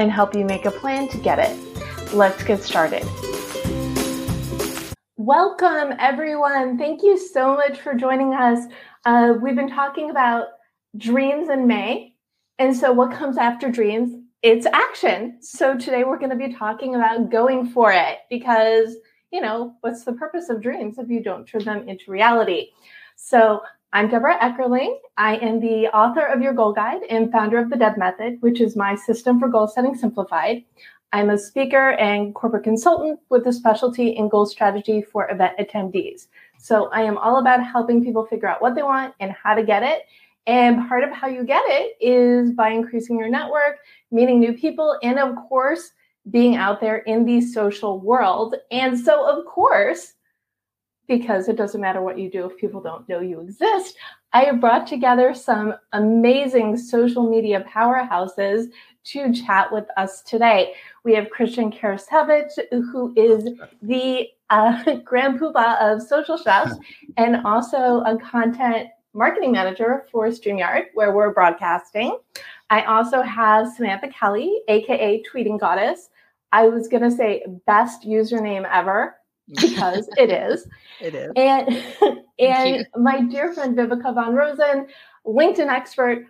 and help you make a plan to get it. Let's get started. Welcome, everyone. Thank you so much for joining us. Uh, we've been talking about dreams in May. And so, what comes after dreams? It's action. So, today we're going to be talking about going for it because, you know, what's the purpose of dreams if you don't turn them into reality? So, I'm Debra Eckerling. I am the author of Your Goal Guide and founder of the Deb Method, which is my system for goal setting simplified. I'm a speaker and corporate consultant with a specialty in goal strategy for event attendees. So I am all about helping people figure out what they want and how to get it. And part of how you get it is by increasing your network, meeting new people, and of course, being out there in the social world. And so, of course, because it doesn't matter what you do if people don't know you exist. I have brought together some amazing social media powerhouses to chat with us today. We have Christian Karasiewicz, who is the uh, grand poobah of social chefs and also a content marketing manager for StreamYard, where we're broadcasting. I also have Samantha Kelly, aka Tweeting Goddess. I was going to say best username ever because it is. It is. And and my dear friend Viveka von Rosen, LinkedIn expert,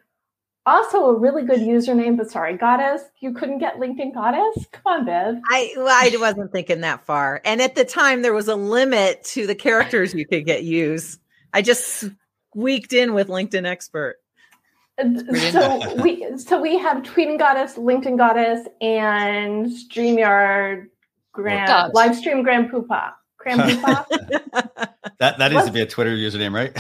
also a really good username, but sorry, goddess. You couldn't get LinkedIn goddess? Come on, Viv. I well, I wasn't thinking that far. And at the time there was a limit to the characters you could get use. I just squeaked in with LinkedIn expert. So we so we have tweeting goddess, LinkedIn goddess, and StreamYard grand live stream grand poopa. Grand poopa. that that needs to be a Twitter username, right?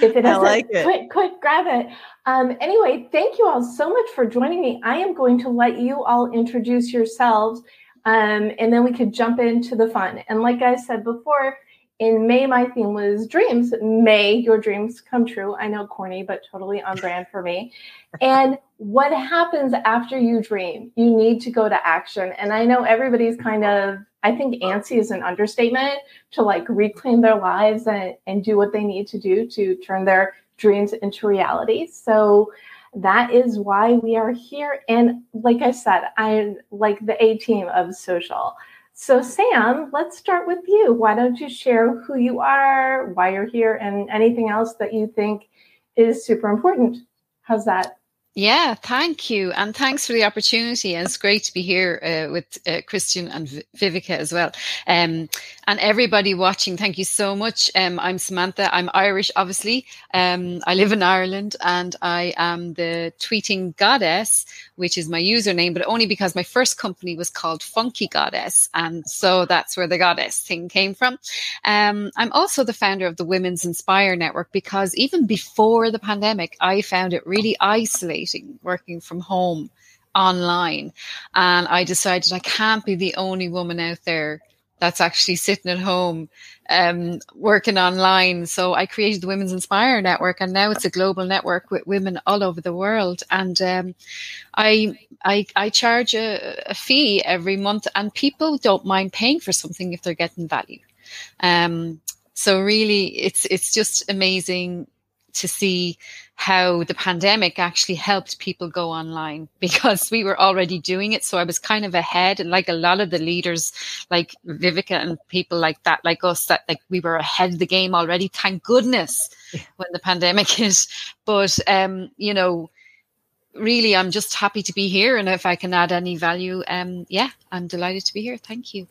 if it is, like it. quick, quick, grab it. Um, anyway, thank you all so much for joining me. I am going to let you all introduce yourselves, um, and then we could jump into the fun. And like I said before, in May, my theme was dreams. May your dreams come true. I know corny, but totally on brand for me. And what happens after you dream? You need to go to action. And I know everybody's kind of, I think antsy is an understatement to like reclaim their lives and, and do what they need to do to turn their dreams into reality. So that is why we are here. And like I said, I'm like the A team of social. So, Sam, let's start with you. Why don't you share who you are, why you're here, and anything else that you think is super important? How's that? Yeah, thank you. And thanks for the opportunity. And it's great to be here uh, with uh, Christian and v- Viveka as well. Um, and everybody watching, thank you so much. Um, I'm Samantha. I'm Irish, obviously. Um, I live in Ireland and I am the tweeting goddess, which is my username, but only because my first company was called Funky Goddess. And so that's where the goddess thing came from. Um, I'm also the founder of the Women's Inspire Network because even before the pandemic, I found it really isolating working from home online. And I decided I can't be the only woman out there that's actually sitting at home um, working online. So I created the Women's Inspire Network, and now it's a global network with women all over the world. And um, I, I, I charge a, a, fee every month, and people don't mind paying for something if they're getting value. Um, so really, it's it's just amazing to see how the pandemic actually helped people go online because we were already doing it. So I was kind of ahead and like a lot of the leaders like Viveka and people like that, like us, that like we were ahead of the game already. Thank goodness when the pandemic hit. But, um, you know, really, I'm just happy to be here. And if I can add any value, um, yeah, I'm delighted to be here. Thank you.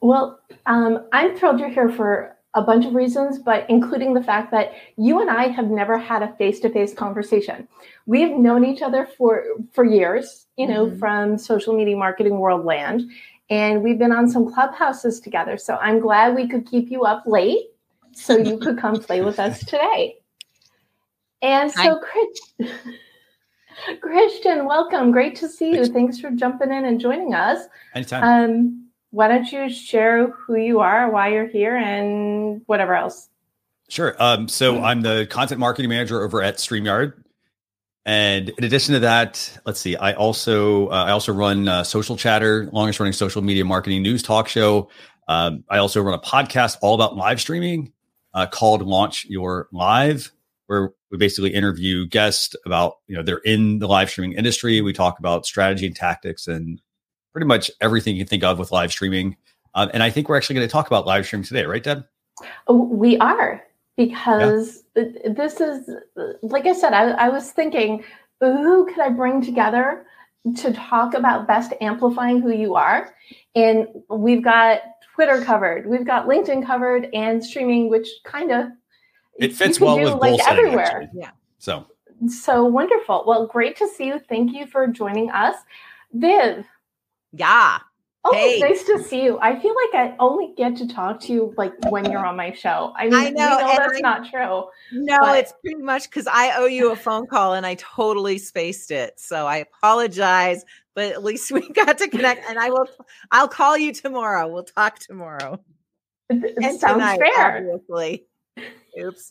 Well, um, I'm thrilled you're here for a bunch of reasons, but including the fact that you and I have never had a face-to-face conversation. We've known each other for for years, you know, mm-hmm. from social media marketing world land, and we've been on some clubhouses together. So I'm glad we could keep you up late so you could come play with us today. And so, Chris, Christian, welcome. Great to see you. Thanks for jumping in and joining us. Anytime. Um, why don't you share who you are, why you're here, and whatever else? Sure. Um, so I'm the content marketing manager over at StreamYard. And in addition to that, let's see. I also uh, I also run uh, Social Chatter, longest running social media marketing news talk show. Um, I also run a podcast all about live streaming uh, called Launch Your Live, where we basically interview guests about you know they're in the live streaming industry. We talk about strategy and tactics and pretty much everything you think of with live streaming. Um, and I think we're actually going to talk about live streaming today, right, Deb? Oh, we are because yeah. this is, like I said, I, I was thinking, who could I bring together to talk about best amplifying who you are? And we've got Twitter covered, we've got LinkedIn covered, and streaming, which kind of it fits well with like setting, everywhere. Actually. Yeah. So so wonderful. Well, great to see you. Thank you for joining us, Viv. Yeah. Oh, hey. nice to see you. I feel like I only get to talk to you like when you're on my show. I mean, I know, know that's I, not true. No, but. it's pretty much because I owe you a phone call and I totally spaced it. So I apologize, but at least we got to connect. And I will, I'll call you tomorrow. We'll talk tomorrow. It, and sounds tonight, fair. Obviously. Oops.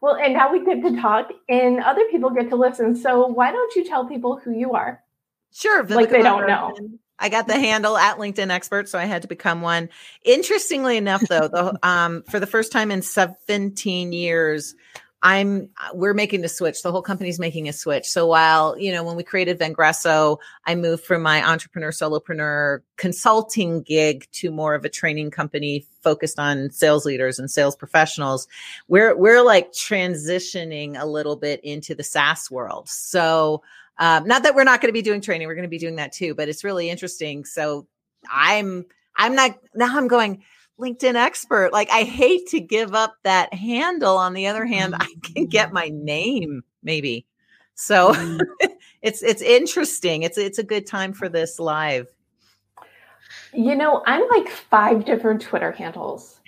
Well, and now we get to talk, and other people get to listen. So why don't you tell people who you are? Sure, like they don't know. I got the handle at LinkedIn expert, so I had to become one. Interestingly enough, though, the, um, for the first time in 17 years, I'm we're making the switch. The whole company's making a switch. So while, you know, when we created Vengreso, I moved from my entrepreneur solopreneur consulting gig to more of a training company focused on sales leaders and sales professionals. We're we're like transitioning a little bit into the SaaS world. So um, not that we're not going to be doing training, we're going to be doing that too, but it's really interesting. So I'm, I'm not, now I'm going LinkedIn expert. Like I hate to give up that handle. On the other hand, I can get my name maybe. So mm. it's, it's interesting. It's, it's a good time for this live. You know, I'm like five different Twitter handles.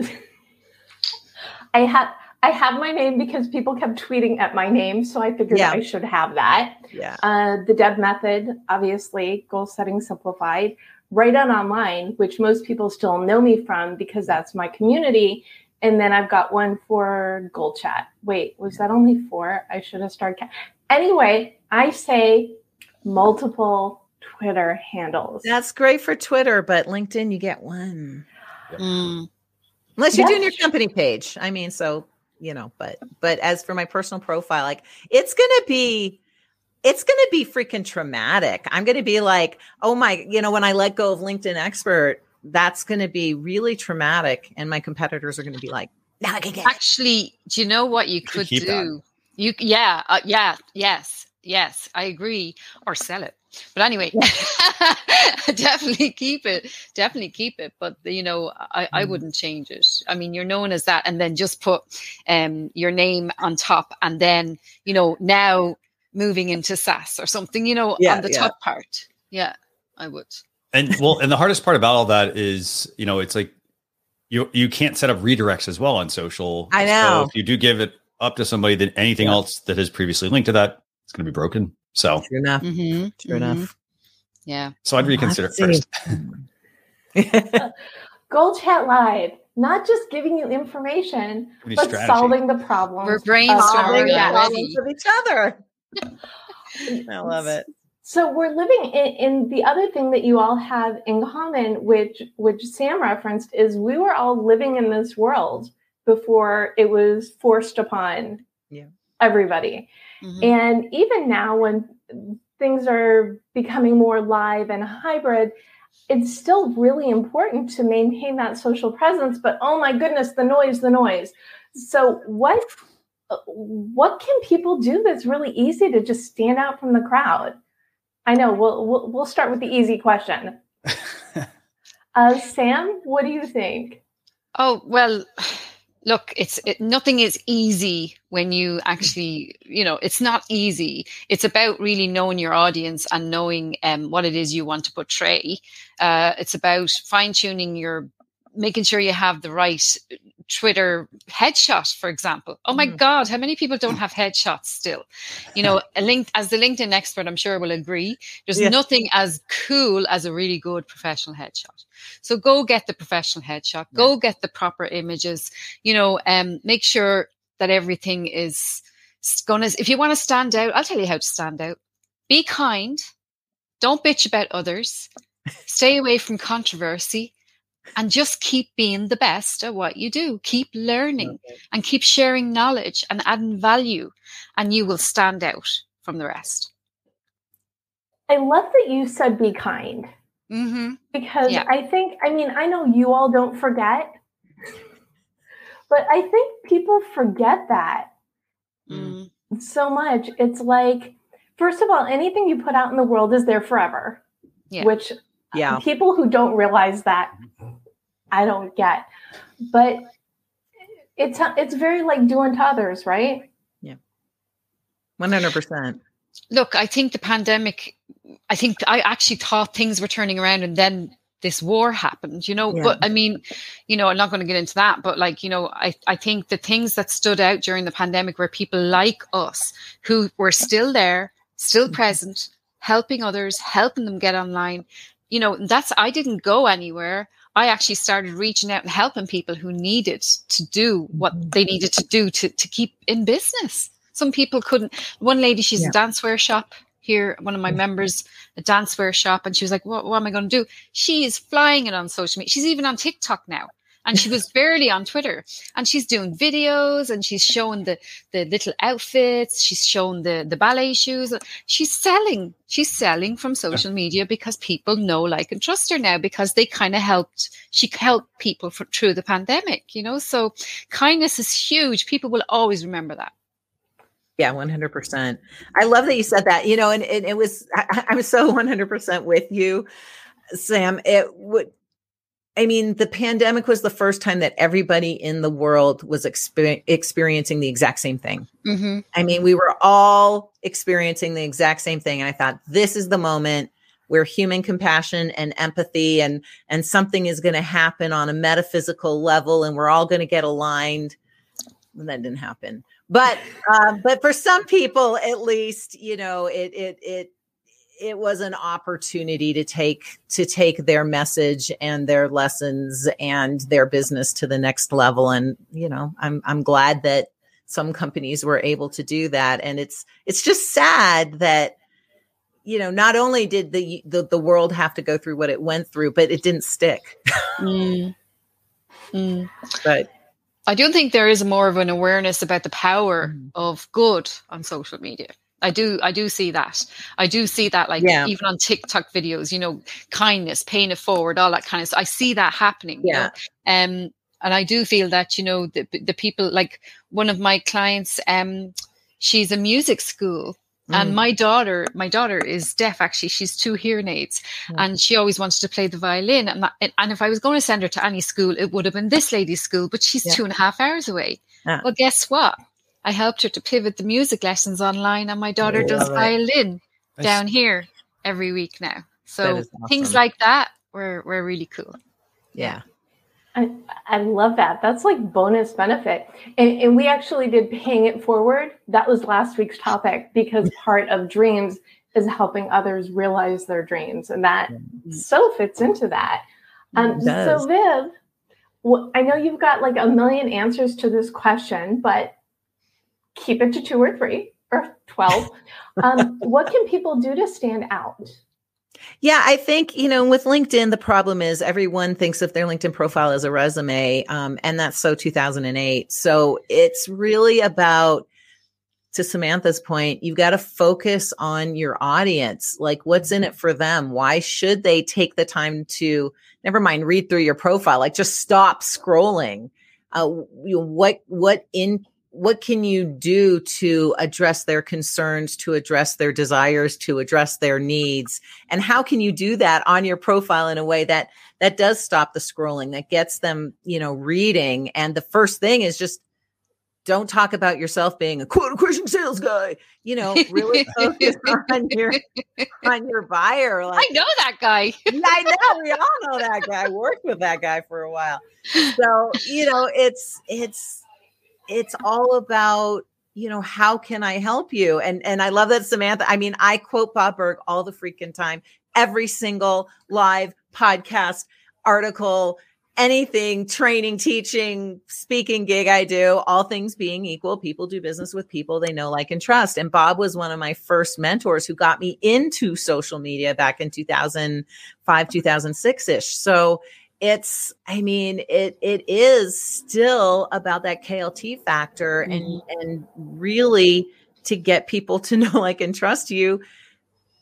I have, I have my name because people kept tweeting at my name, so I figured yeah. I should have that. Yeah. Uh, the Deb method, obviously, goal setting simplified. Write On Online, which most people still know me from because that's my community. And then I've got one for Goal Chat. Wait, was that only four? I should have started. Ca- anyway, I say multiple Twitter handles. That's great for Twitter, but LinkedIn, you get one. Mm. Unless you're doing your company page. I mean, so you know, but but as for my personal profile, like it's gonna be it's going to be freaking traumatic. I'm going to be like, oh my, you know, when I let go of LinkedIn expert, that's going to be really traumatic. And my competitors are going to be like, now I can get Actually, do you know what you could do? That. You, yeah, uh, yeah, yes, yes, I agree. Or sell it. But anyway, definitely keep it. Definitely keep it. But you know, I, I mm. wouldn't change it. I mean, you're known as that, and then just put um, your name on top, and then you know now moving into SaaS or something. You know, yeah, on the yeah. top part. Yeah, I would. And well, and the hardest part about all that is, you know, it's like you you can't set up redirects as well on social. I know. So if you do give it up to somebody, then anything yeah. else that has previously linked to that, it's going to be broken. So true enough. Mm-hmm. True mm-hmm. enough. Yeah. So I'd reconsider first. Goal Chat Live, not just giving you information, but strategy. solving the problem. We're brainstorming problems with each other. I love it. So we're living in, in, the other thing that you all have in common, which which Sam referenced, is we were all living in this world before it was forced upon yeah. everybody. Mm-hmm. And even now, when things are becoming more live and hybrid, it's still really important to maintain that social presence. But oh my goodness, the noise, the noise. So, what what can people do that's really easy to just stand out from the crowd? I know we'll we'll, we'll start with the easy question. uh, Sam, what do you think? Oh well, look, it's it, nothing is easy when you actually, you know, it's not easy. It's about really knowing your audience and knowing um, what it is you want to portray. Uh, it's about fine tuning your making sure you have the right Twitter headshot, for example. Oh my mm. God, how many people don't have headshots still? You know, a link as the LinkedIn expert, I'm sure will agree. There's nothing as cool as a really good professional headshot. So go get the professional headshot, go yeah. get the proper images, you know, um, make sure that everything is gonna if you want to stand out, I'll tell you how to stand out. Be kind, don't bitch about others, stay away from controversy and just keep being the best at what you do. Keep learning okay. and keep sharing knowledge and adding value, and you will stand out from the rest. I love that you said be kind. Mm-hmm. Because yeah. I think, I mean, I know you all don't forget, but I think people forget that mm. so much. It's like, first of all, anything you put out in the world is there forever, yeah. which yeah. people who don't realize that I don't get. But it's it's very like doing to others, right? Yeah. 100%. Look, I think the pandemic I think I actually thought things were turning around and then this war happened, you know. Yeah. But I mean, you know, I'm not going to get into that, but like, you know, I, I think the things that stood out during the pandemic were people like us who were still there, still mm-hmm. present, helping others, helping them get online. You know, that's I didn't go anywhere. I actually started reaching out and helping people who needed to do what mm-hmm. they needed to do to, to keep in business. Some people couldn't. One lady, she's yeah. a dancewear shop here, one of my members, a dancewear shop, and she was like, what, what am I going to do? She is flying it on social media. She's even on TikTok now and she was barely on Twitter. And she's doing videos and she's showing the the little outfits. She's showing the the ballet shoes. She's selling. She's selling from social media because people know, like, and trust her now because they kind of helped. She helped people for, through the pandemic. You know, so kindness is huge. People will always remember that. Yeah, 100%. I love that you said that, you know, and, and it was, I, I'm so 100% with you, Sam. It would, I mean, the pandemic was the first time that everybody in the world was exper- experiencing the exact same thing. Mm-hmm. I mean, we were all experiencing the exact same thing. And I thought, this is the moment where human compassion and empathy and and something is going to happen on a metaphysical level, and we're all going to get aligned. And that didn't happen, but uh, but for some people, at least, you know, it it it it was an opportunity to take to take their message and their lessons and their business to the next level and you know i'm i'm glad that some companies were able to do that and it's it's just sad that you know not only did the the, the world have to go through what it went through but it didn't stick mm. Mm. but i don't think there is more of an awareness about the power mm. of good on social media I do, I do see that. I do see that, like yeah. even on TikTok videos, you know, kindness, paying it forward, all that kind of stuff. I see that happening. Yeah. You know? Um, and I do feel that, you know, the the people like one of my clients, um, she's a music school. Mm. And my daughter, my daughter is deaf. Actually, she's two hearing aids, mm. and she always wanted to play the violin. And, that, and if I was going to send her to any school, it would have been this lady's school. But she's yeah. two and a half hours away. Yeah. Well, guess what? I helped her to pivot the music lessons online, and my daughter oh, does violin down here every week now. So awesome. things like that were were really cool. Yeah. I, I love that. That's like bonus benefit. And, and we actually did paying it forward. That was last week's topic because part of dreams is helping others realize their dreams. And that so fits into that. Um, so, Viv, well, I know you've got like a million answers to this question, but keep it to two or three or 12. um, what can people do to stand out? Yeah, I think, you know, with LinkedIn, the problem is everyone thinks of their LinkedIn profile as a resume. Um, and that's so 2008. So it's really about, to Samantha's point, you've got to focus on your audience. Like, what's in it for them? Why should they take the time to, never mind, read through your profile? Like, just stop scrolling. Uh, you know, what, what in, what can you do to address their concerns to address their desires to address their needs and how can you do that on your profile in a way that that does stop the scrolling that gets them you know reading and the first thing is just don't talk about yourself being a quote crushing sales guy. You know, really focus on your on your buyer. Like, I know that guy. I know. We all know that guy. I worked with that guy for a while. So, you know, it's it's it's all about you know how can i help you and and i love that samantha i mean i quote bob burg all the freaking time every single live podcast article anything training, teaching, speaking gig I do, all things being equal, people do business with people they know, like, and trust. And Bob was one of my first mentors who got me into social media back in 2005, 2006 ish. So it's, I mean, it, it is still about that KLT factor mm-hmm. and, and really to get people to know, like, and trust you.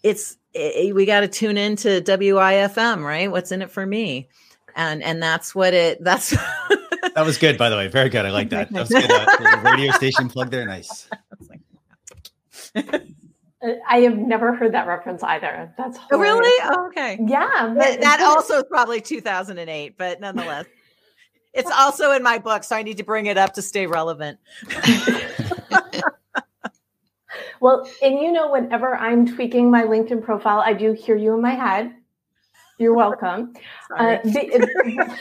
It's, it, we got to tune into WIFM, right? What's in it for me? and and that's what it that's that was good by the way very good i like that that was good uh, radio station plug there nice I have never heard that reference either. That's oh, really oh, okay. Yeah, that, that also is probably 2008, but nonetheless, it's also in my book, so I need to bring it up to stay relevant. well, and you know, whenever I'm tweaking my LinkedIn profile, I do hear you in my head. You're welcome. Uh, the,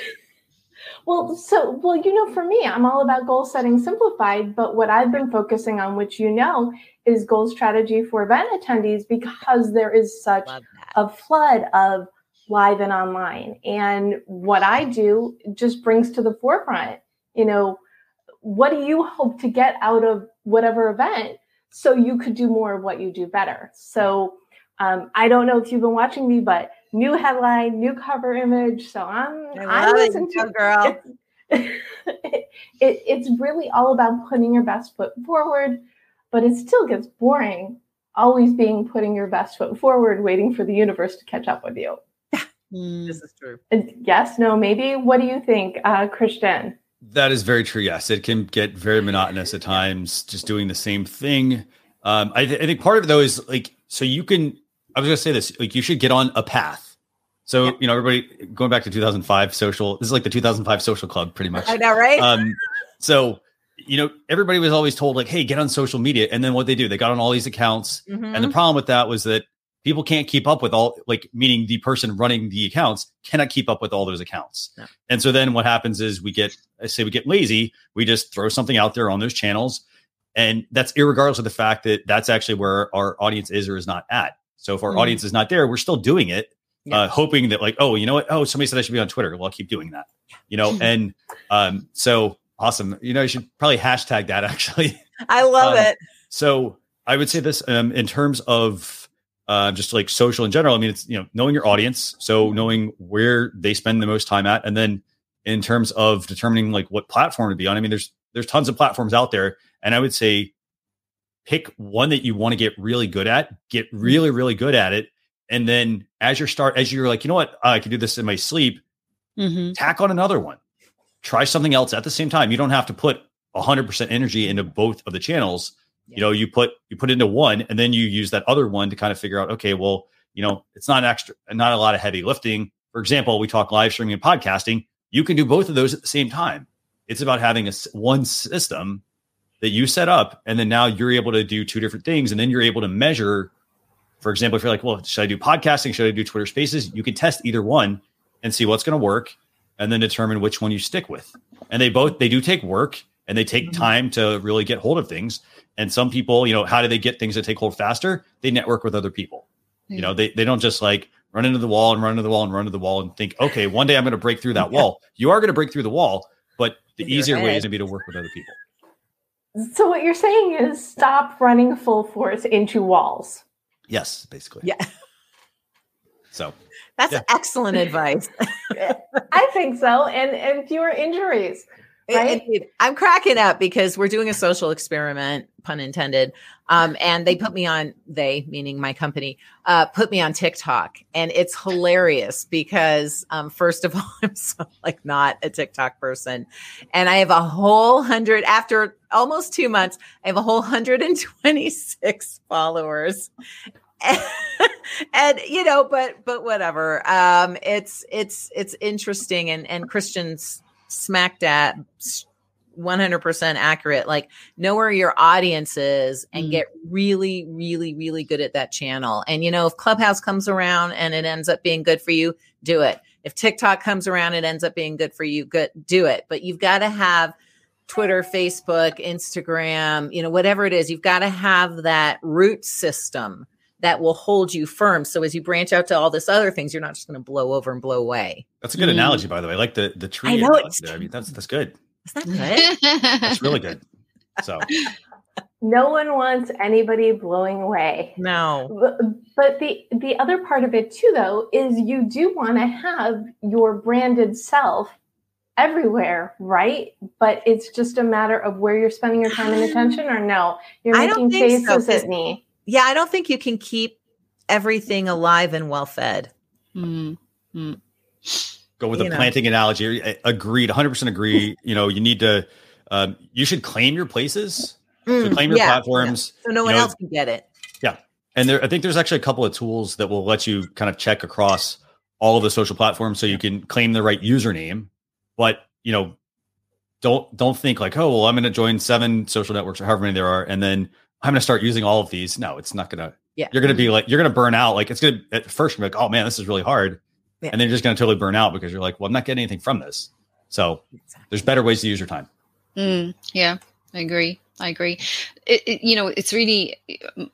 well, so, well, you know, for me, I'm all about goal setting simplified, but what I've been focusing on, which you know, is goal strategy for event attendees because there is such a flood of live and online. And what I do just brings to the forefront, you know, what do you hope to get out of whatever event so you could do more of what you do better? So um, I don't know if you've been watching me, but new headline, new cover image. So I'm I listen listening to girl. It, it, it's really all about putting your best foot forward, but it still gets boring always being putting your best foot forward, waiting for the universe to catch up with you. Hmm. this is true. Yes, no, maybe. What do you think, uh, Christian? That is very true. Yes, it can get very monotonous at times, just doing the same thing. Um, I, th- I think part of it though is like so you can I was going to say this. Like, you should get on a path. So, yeah. you know, everybody going back to 2005 social, this is like the 2005 social club, pretty much. I know, right? Um, so, you know, everybody was always told, like, hey, get on social media. And then what they do, they got on all these accounts. Mm-hmm. And the problem with that was that people can't keep up with all, like, meaning the person running the accounts cannot keep up with all those accounts. No. And so then what happens is we get, I say we get lazy, we just throw something out there on those channels. And that's regardless of the fact that that's actually where our audience is or is not at. So if our mm. audience is not there, we're still doing it, yeah. uh, hoping that like, oh, you know what? Oh, somebody said I should be on Twitter. Well, I'll keep doing that. You know, and um, so awesome. You know, you should probably hashtag that actually. I love um, it. So I would say this um, in terms of uh, just like social in general. I mean, it's you know knowing your audience, so knowing where they spend the most time at, and then in terms of determining like what platform to be on. I mean, there's there's tons of platforms out there, and I would say pick one that you want to get really good at, get mm-hmm. really, really good at it. And then as you start, as you're like, you know what, I can do this in my sleep, mm-hmm. tack on another one. Try something else at the same time. You don't have to put 100% energy into both of the channels. Yeah. You know, you put you put into one, and then you use that other one to kind of figure out, okay, well, you know, it's not extra, not a lot of heavy lifting. For example, we talk live streaming and podcasting. You can do both of those at the same time. It's about having a one system that you set up and then now you're able to do two different things and then you're able to measure for example if you're like well should i do podcasting? Should i do twitter spaces? You can test either one and see what's going to work and then determine which one you stick with. And they both they do take work and they take mm-hmm. time to really get hold of things. And some people you know how do they get things to take hold faster? They network with other people. Mm-hmm. you know they, they don't just like run into the wall and run into the wall and run into the wall and think okay one day i'm going to break through that wall. You are going to break through the wall but the easier way is to be to work with other people so what you're saying is stop running full force into walls. Yes, basically. Yeah. So that's yeah. excellent advice. I think so. And and fewer injuries. Right? I'm cracking up because we're doing a social experiment, pun intended. Um, and they put me on, they, meaning my company, uh, put me on TikTok. And it's hilarious because, um, first of all, I'm so like not a TikTok person. And I have a whole hundred after almost two months. I have a whole 126 followers. and, you know, but but whatever. Um, it's it's it's interesting and and Christians smacked at 100% accurate. Like know where your audience is and mm. get really, really, really good at that channel. And you know, if Clubhouse comes around and it ends up being good for you, do it. If TikTok comes around, it ends up being good for you, good, do it. But you've got to have Twitter, Facebook, Instagram, you know, whatever it is, you've got to have that root system that will hold you firm. So as you branch out to all this other things, you're not just going to blow over and blow away. That's a good mm. analogy, by the way. I like the the tree. I know it's, I mean, that's that's good. Is that good? that's really good. So no one wants anybody blowing away. No. But, but the the other part of it too though is you do want to have your branded self everywhere, right? But it's just a matter of where you're spending your time and attention or no. You're making faces so, at me. Yeah, I don't think you can keep everything alive and well fed. Mm-hmm. Go with you the know. planting analogy. Agreed, 100% agree. You know, you need to, um, you should claim your places. Mm, so claim your yeah, platforms. Yeah. So no one know, else can get it. Yeah. And there, I think there's actually a couple of tools that will let you kind of check across all of the social platforms so you can claim the right username. But, you know, don't don't think like, oh, well, I'm going to join seven social networks or however many there are, and then I'm going to start using all of these. No, it's not going to. Yeah. You're going to be like, you're going to burn out. Like it's going to at first you're like, oh man, this is really hard, yeah. and then you're just going to totally burn out because you're like, well, I'm not getting anything from this. So exactly. there's better ways to use your time. Mm, yeah, I agree. I agree. It, it, you know, it's really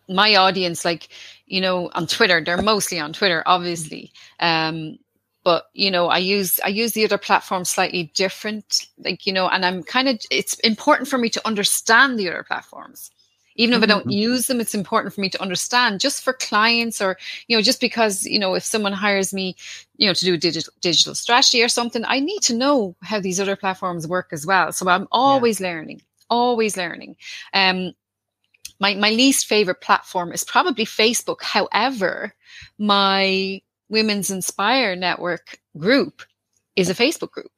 my audience. Like, you know, on Twitter, they're mostly on Twitter, obviously. Um, but you know, I use I use the other platforms slightly different. Like, you know, and I'm kind of. It's important for me to understand the other platforms even if I don't mm-hmm. use them, it's important for me to understand just for clients or, you know, just because, you know, if someone hires me, you know, to do digital, digital strategy or something, I need to know how these other platforms work as well. So I'm always yeah. learning, always learning. Um, my, my least favorite platform is probably Facebook. However, my Women's Inspire Network group is a Facebook group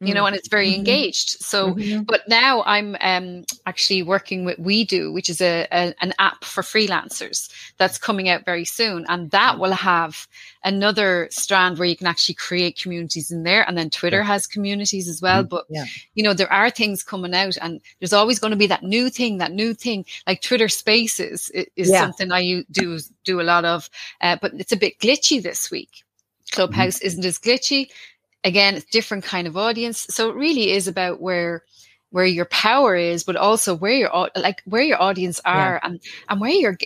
you know, mm. and it's very mm-hmm. engaged. So, mm-hmm. but now I'm um, actually working with Wedo, which is a, a, an app for freelancers that's coming out very soon, and that will have another strand where you can actually create communities in there. And then Twitter has communities as well. Mm-hmm. But yeah. you know, there are things coming out, and there's always going to be that new thing, that new thing. Like Twitter Spaces is yeah. something I do do a lot of, uh, but it's a bit glitchy this week. Mm-hmm. Clubhouse isn't as glitchy again, it's different kind of audience. So it really is about where where your power is, but also where your like where your audience are yeah. and and where you're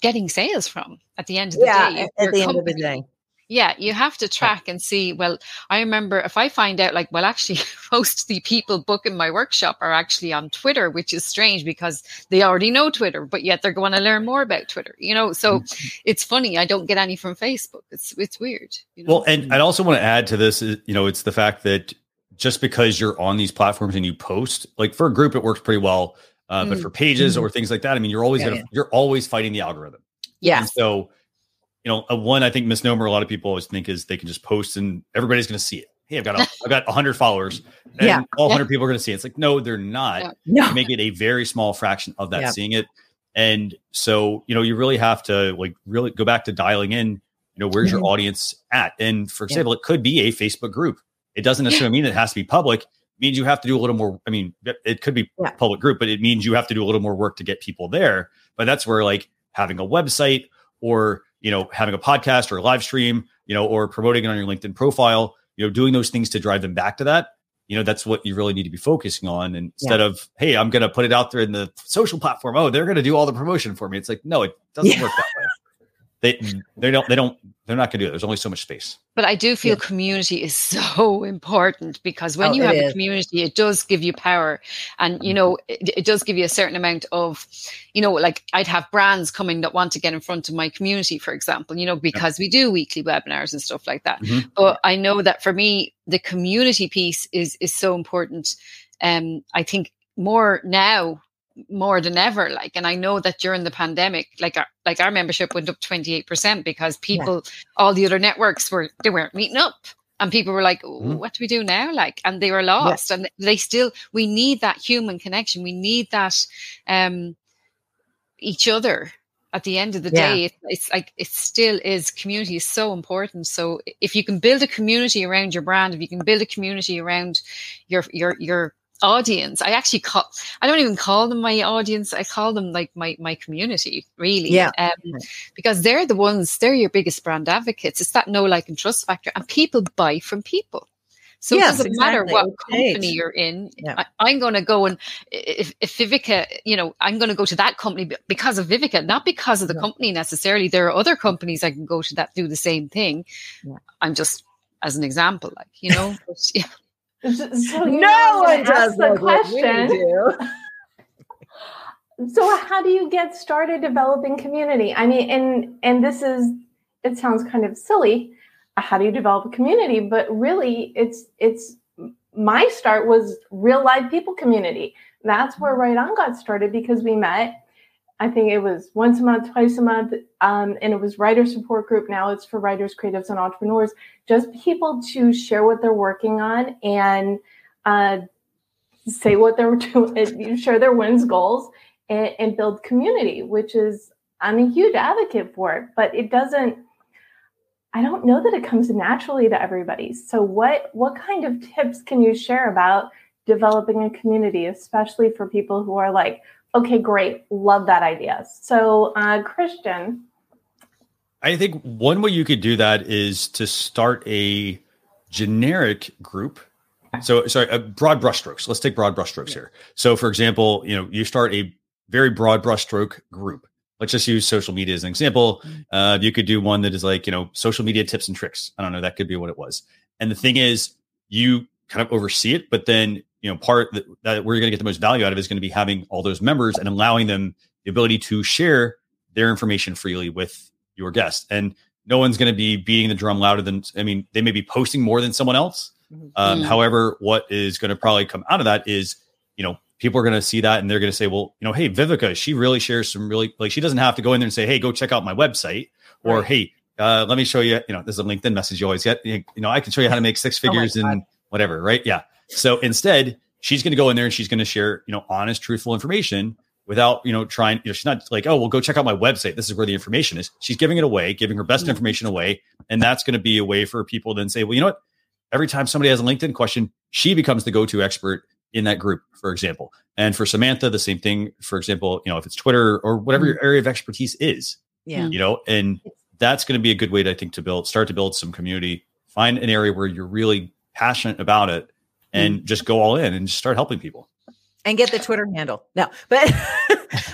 getting sales from at the end of the yeah, day. At the company. end of the day yeah you have to track and see well i remember if i find out like well actually most of the people booking my workshop are actually on twitter which is strange because they already know twitter but yet they're going to learn more about twitter you know so mm-hmm. it's funny i don't get any from facebook it's it's weird you know? well and i also want to add to this you know it's the fact that just because you're on these platforms and you post like for a group it works pretty well uh, mm. but for pages mm-hmm. or things like that i mean you're always yeah, gonna yeah. you're always fighting the algorithm yeah and so you know, a one I think misnomer a lot of people always think is they can just post and everybody's going to see it. Hey, I've got a, I've got 100 followers, and yeah. all 100 yeah. people are going to see it. It's like no, they're not. No. You make it a very small fraction of that yeah. seeing it, and so you know you really have to like really go back to dialing in. You know, where's mm-hmm. your audience at? And for example, it could be a Facebook group. It doesn't necessarily mean it has to be public. It means you have to do a little more. I mean, it could be public group, but it means you have to do a little more work to get people there. But that's where like having a website or you know, having a podcast or a live stream, you know, or promoting it on your LinkedIn profile, you know, doing those things to drive them back to that. You know, that's what you really need to be focusing on. And instead yeah. of, hey, I'm going to put it out there in the social platform. Oh, they're going to do all the promotion for me. It's like, no, it doesn't yeah. work that way. They, they don't, they don't, they're not going to do it. There's only so much space. But I do feel yeah. community is so important because when oh, you have is. a community, it does give you power. And, you know, it, it, does give you a certain amount of, you know, like I'd have brands coming that want to get in front of my community, for example, you know, because yeah. we do weekly webinars and stuff like that. Mm-hmm. But I know that for me, the community piece is, is so important. Um, I think more now more than ever like and i know that during the pandemic like our like our membership went up 28% because people yeah. all the other networks were they weren't meeting up and people were like Mhm. what do we do now like and they were lost and they still we need that human connection we need that um each other at the end of the Yeah. day it, it's like it still is community is so important so if you can build a community around your brand if you can build a community around your your your audience i actually call i don't even call them my audience i call them like my my community really Yeah. um, because they're the ones they're your biggest brand advocates it's that no like and trust factor and people buy from people so Yes, it doesn't matter what company you're in. Yeah. I, I'm going to go and if, if Viveka, you know, I'm going to go to that company because of Viveka, not because of the Yeah. company necessarily. There are other companies I can go to that do the same thing. Yeah. I'm just as an example, like you know. but, yeah. So no one does the question. do. So how do you get started developing community? I mean, and and this is it sounds kind of silly. Uh, how do you develop a community? But really, it's it's my start was real live people community. That's where Write On got started because we met. I think it was once a month, twice a month, um, and it was writer support group. Now it's for writers, creatives, and entrepreneurs. Just people to share what they're working on and uh, say what they're doing, share their wins, goals, and, and build community, which is I'm a huge advocate for it, but it doesn't. I don't know that it comes naturally to everybody. So what what kind of tips can you share about developing a community, especially for people who are like, okay, great, love that idea. So uh, Christian, I think one way you could do that is to start a generic group. So, sorry, uh, broad brushstrokes. Let's take broad brushstrokes here. So, for example, you know, you start a very broad brushstroke group. Let's just use social media as an example. Uh, you could do one that is like, you know, social media tips and tricks. I don't know. That could be what it was. And the thing is, you kind of oversee it, but then, you know, part that, that where you're going to get the most value out of is going to be having all those members and allowing them the ability to share their information freely with your guests And no one's going to be beating the drum louder than, I mean, they may be posting more than someone else. Um, Mm. However, what is going to probably come out of that is, you know, people are going to see that and they're going to say, well, you know, hey, Viveka, she really shares some really, like, she doesn't have to go in there and say, hey, go check out my website or, hey, uh, let me show you, you know, there's a LinkedIn message you always get, you know, I can show you how to make six figures God. in whatever, right? Yeah. So instead, she's going to go in there and she's going to share, you know, honest, truthful information without, you know, trying, you know, she's not like, oh, well, go check out my website. This is where the information is. She's giving it away, giving her best Mhm. information away. And that's going to be a way for people to then say, well, you know what? Every time somebody has a LinkedIn question, she becomes the go-to expert in that group, for example. And for Samantha, the same thing. For example, you know, if it's Twitter or whatever your area of expertise is, Yeah. you know, and that's going to be a good way to I think to build, start to build some community. Find an area where you're really passionate about it, and just go all in and just start helping people. and get the Twitter handle. No, but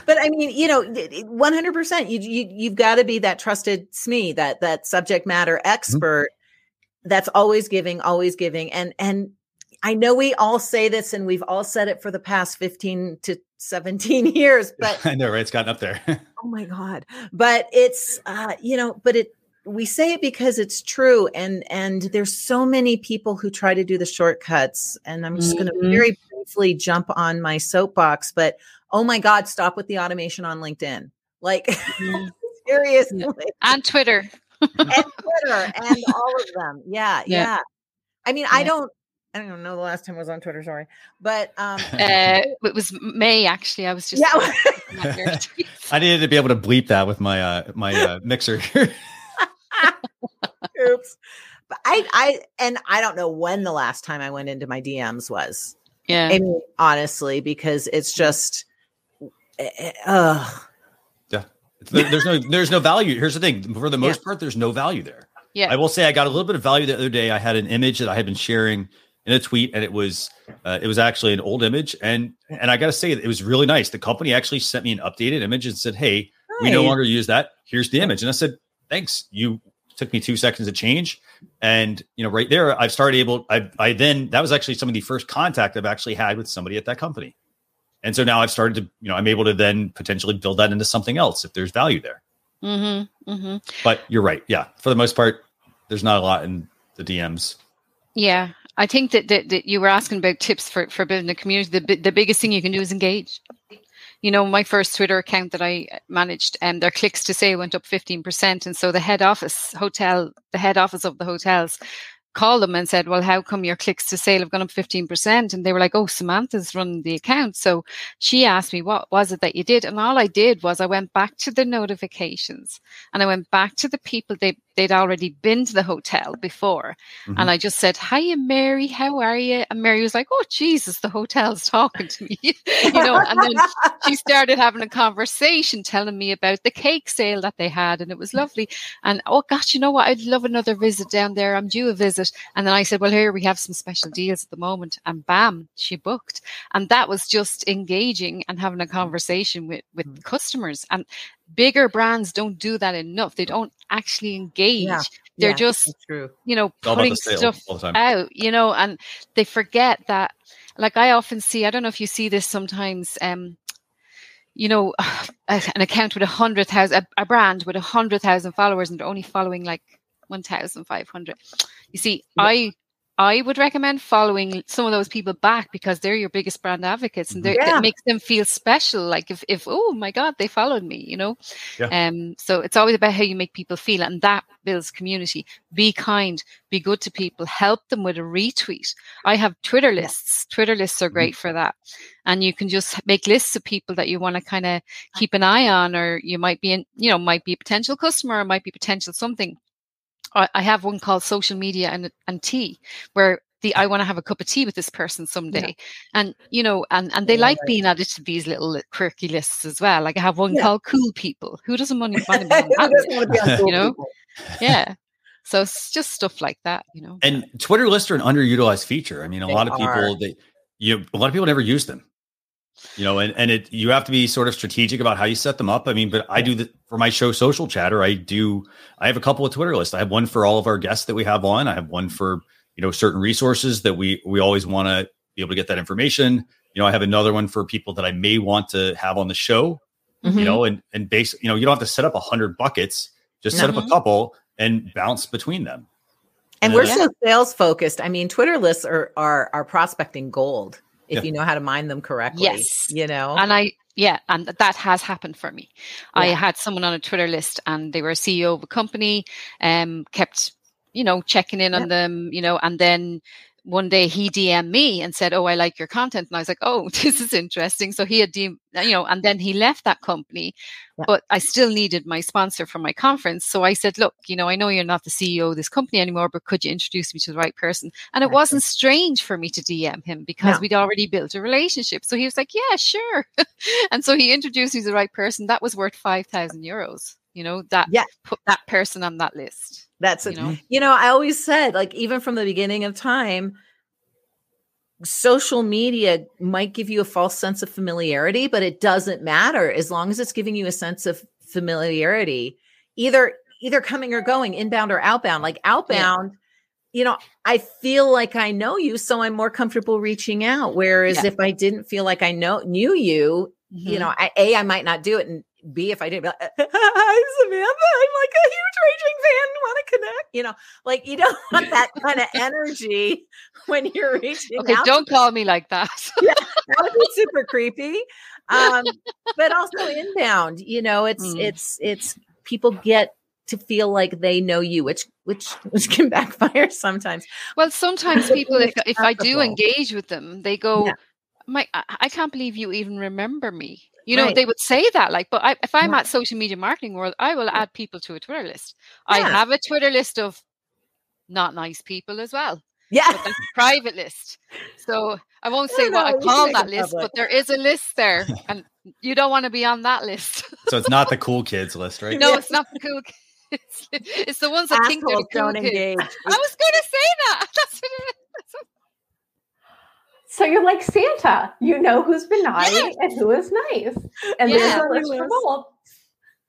but I mean, you know, one hundred percent. You you you've got to be that trusted SME, that that subject matter expert. That's always giving, always giving, and and I know we all say this, and we've all said it for the past fifteen to seventeen years, but I know, right? It's gotten up there. oh my god but it's uh you know but it we say it because it's true and and there's so many people who try to do the shortcuts and i'm just going to very briefly jump on my soapbox but oh my god stop with the automation on linkedin like Mhm. seriously on Twitter. and twitter and all of them yeah yeah, Yeah. i mean i don't i don't know the last time i was on twitter sorry but um Uh, it was May actually. I was just Yeah. looking at your tweets. I needed to be able to bleep that with my uh my uh, mixer. oops but i i and i don't know when the last time i went into my dms was yeah. I mean, honestly, because it's just, uh, ugh. There- there's no there's no value. Here's the thing. For the Yeah. most part, there's no value there. Yeah. I will say I got a little bit of value the other day. I had an image that I had been sharing in a tweet, and it was uh, it was actually an old image, and and I got to say it was really nice. The company actually sent me an updated image and said, "Hey, we no longer use that. Here's the image." And I said, "Thanks. You took me two seconds to change." And you know, right there, I've started able. I I then that was actually some of the first contact I've actually had with somebody at that company. And so now I've started to, you know, I'm able to then potentially build that into something else if there's value there. Mm-hmm, mm-hmm. But you're right. Yeah. For the most part, there's not a lot in the DMs. Yeah, I think that, that that you were asking about tips for for building a community. The the biggest thing you can do is engage. You know, my first Twitter account that I uh, managed, and their clicks to say went up fifteen percent, and so the head office hotel, the head office of the hotels, called them and said, Well, how come your clicks to sale have gone up 15%? And they were like, Oh, Samantha's running the account. So she asked me, What was it that you did? And all I did was I went back to the notifications and I went back to the people they, they'd already been to the hotel before. Mm-hmm. And I just said, Hiya, Mary, how are you? And Mary was like, Oh, Jesus, the hotel's talking to me. you know, and then she started having a conversation telling me about the cake sale that they had. And it was lovely. And oh, gosh, you know what? I'd love another visit down there. I'm due a visit. And then I said, Well, here we have some special deals at the moment. And bam, she booked. And that was just engaging and having a conversation with, with mm-hmm. customers. And bigger brands don't do that enough. They don't actually engage. Yeah. They're yeah, just, true. you know, putting stuff out, you know, and they forget that. Like I often see, I don't know if you see this sometimes. Um, you know, an account with a hundred thousand, a, a brand with a hundred thousand followers, and they're only following like one thousand five hundred. You see, yeah. I I would recommend following some of those people back because they're your biggest brand advocates and yeah. it makes them feel special. Like if, if, oh my God, they followed me, you know? Yeah. Um, so it's always about how you make people feel and that builds community. Be kind, be good to people, help them with a retweet. I have Twitter lists. Twitter lists are mm-hmm. great for that. And you can just make lists of people that you want to kind of keep an eye on, or you might be in, you know, might be a potential customer or might be potential something I have one called social media and and tea, where the I want to have a cup of tea with this person someday, yeah. and you know, and and they yeah, like right. being added to these little quirky lists as well. Like I have one yeah. called cool people. Who doesn't want to, want to be on that? you know, yeah. So it's just stuff like that, you know. And Twitter lists are an underutilized feature. I mean, a they lot of people they you a lot of people never use them you know and and it you have to be sort of strategic about how you set them up. I mean but i do the for my show social chatter i do i have a couple of twitter lists. I have one for all of our guests that we have on. I have one for you know certain resources that we we always want to be able to get that information. You know i have another one for people that i may want to have on the show mm-hmm. you know and and base you know you don't have to set up a hundred buckets. Just set mm-hmm. up a couple and bounce between them. And, and we're so sales focused. I mean twitter lists are are are prospecting gold if yeah. you know how to mine them correctly. Yes. You know? And I, yeah, and that has happened for me. Yeah. I had someone on a Twitter list and they were a CEO of a company, um, kept, you know, checking in yeah. on them, you know, and then one day he DM'd me and said, Oh, I like your content. And I was like, Oh, this is interesting. So he had, DM, uh, you know, and then he left that company, yeah. but I still needed my sponsor for my conference. So I said, Look, you know, I know you're not the CEO of this company anymore, but could you introduce me to the right person? And it wasn't strange for me to DM him because no. we'd already built a relationship. So he was like, Yeah, sure. and so he introduced me to the right person. That was worth 5,000 euros, you know, that yeah. put that person on that list. That's you know? you know, I always said, like, even from the beginning of time, social media might give you a false sense of familiarity, but it doesn't matter as long as it's giving you a sense of familiarity, either either coming or going, inbound or outbound. Like outbound, yeah. you know, I feel like I know you, so I'm more comfortable reaching out. Whereas yeah. if I didn't feel like I know knew you, mm-hmm. you know, I, a I might not do it, and B, if I didn't, like, hi Samantha, I'm like a huge raging fan. Want to connect? You know, like you don't want that kind of energy when you're reaching. Okay, out. don't call me like that. yeah, that would be super creepy. Um, but also inbound. You know, it's mm. it's it's people get to feel like they know you, which which which can backfire sometimes. Well, sometimes people, if if I do engage with them, they go. Yeah. My, I can't believe you even remember me. You know, right. they would say that, like, but I, if I'm at social media marketing world, I will add people to a Twitter list. Yeah. I have a Twitter list of not nice people as well. Yeah. But private list. So I won't say I what I call that list, public. but there is a list there. And you don't want to be on that list. so it's not the cool kids list, right? No, it's not the cool kids. It's the ones that Assholes think they're the cool kids. Engage. I was going to say that. That's what it is. So you're like Santa. You know who's been naughty yeah. and who is nice. And yeah. there's a list for both.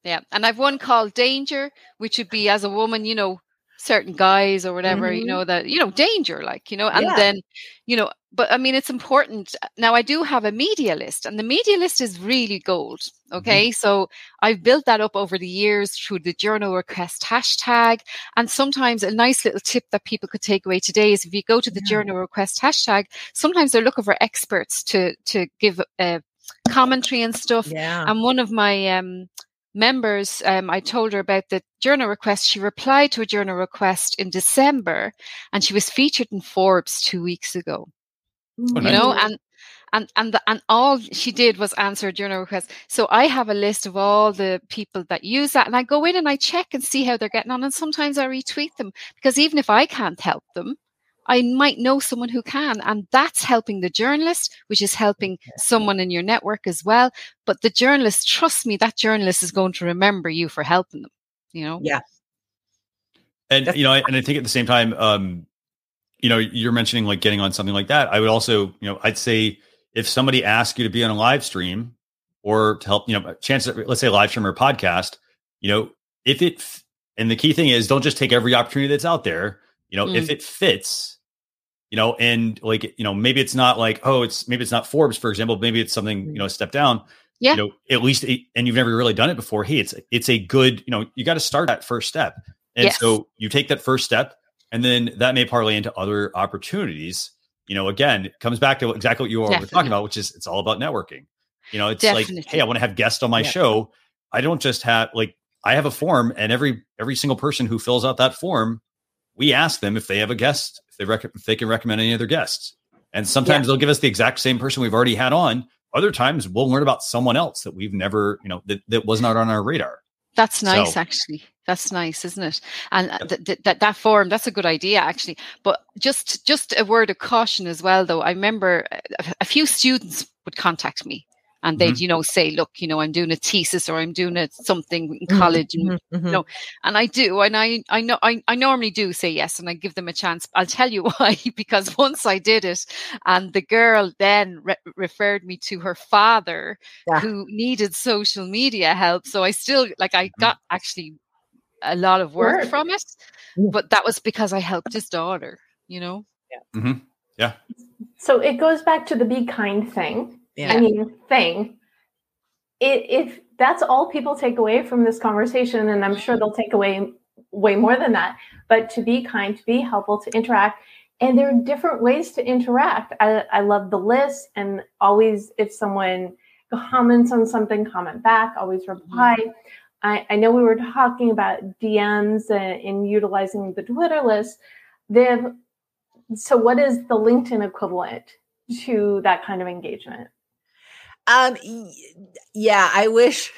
Yeah. And I've one called Danger, which would be as a woman, you know, certain guys or whatever, mm-hmm. you know, that, you know, danger, like, you know, and yeah. then, you know, but I mean, it's important. Now, I do have a media list, and the media list is really gold. Mm-hmm. Okay. Mm-hmm. So I've built that up over the years through the journo request hashtag. And sometimes a nice little tip that people could take away today is if you go to the yeah. journo request hashtag, sometimes they're looking for experts to, to give uh, commentary and stuff. Yeah. And one of my, um, members, um, I told her about the journo request. She replied to a journo request in December, and she was featured in Forbes two weeks ago. Oh, You nice. know, and and and the, and all she did was answer a journo request. So I have a list of all the people that use that, and I go in and I check and see how they're getting on. And sometimes I retweet them because even if I can't help them, I might know someone who can, and that's helping the journalist, which is helping someone in your network as well. But the journalist, trust me, that journalist is going to remember you for helping them. You know, Yeah. And That's- you know, and I think at the same time, um, you know, you're mentioning like getting on something like that. I would also, you know, I'd say if somebody asks you to be on a live stream or to help, you know, chances, let's say a live stream or podcast, you know, if it, and the key thing is don't just take every opportunity that's out there. You know, if mm. it fits, you know, and like, you know, maybe it's not like, oh, it's maybe it's not Forbes, for example. Maybe it's something, you mm. know, step down. Yeah. You know, at least, it, and you've never really done it before. Hey, it's it's a good, you know, you got to start that first step. And Yes. so you take that first step, and then that may parlay into other opportunities. You know, again, it comes back to exactly what you all were talking about, which is it's all about networking. You know, it's like, hey, I want to have guests on my Yeah. show. I don't just have like I have a form, and every every single person who fills out that form, we ask them if they have a guest, if they rec- if they can recommend any other guests. And sometimes they'll give us the exact same person we've already had on. Other times we'll learn about someone else that we've never, you know, that, that was not on our radar. That's nice, So- actually. That's nice, isn't it? And uh, th- th- that that form, that's a good idea, actually. But just just a word of caution as well, though. I remember a, a few students would contact me, and they'd you know say, "Look, you know, I'm doing a thesis or I'm doing a something in college," and Mhm, mhm. No. and I do, and I I know I, I normally do say yes, and I give them a chance. I'll tell you why, because once I did it, and the girl then re- referred me to her father, Yeah. who needed social media help. So I still like I Mhm. got actually a lot of work Work. from it, but that was because I helped his daughter. You know, Mm-hmm. Yeah. So it goes back to the be kind thing. Yeah. I mean, thing. It, if that's all people take away from this conversation, and I'm sure they'll take away way more than that, but to be kind, to be helpful, to interact. And there are different ways to interact. I, I love the list, and always if someone comments on something, comment back, always reply. I, I know we were talking about DMs and, and utilizing the Twitter list. They've so what is the linkedin equivalent to that kind of engagement Um, yeah, I wish.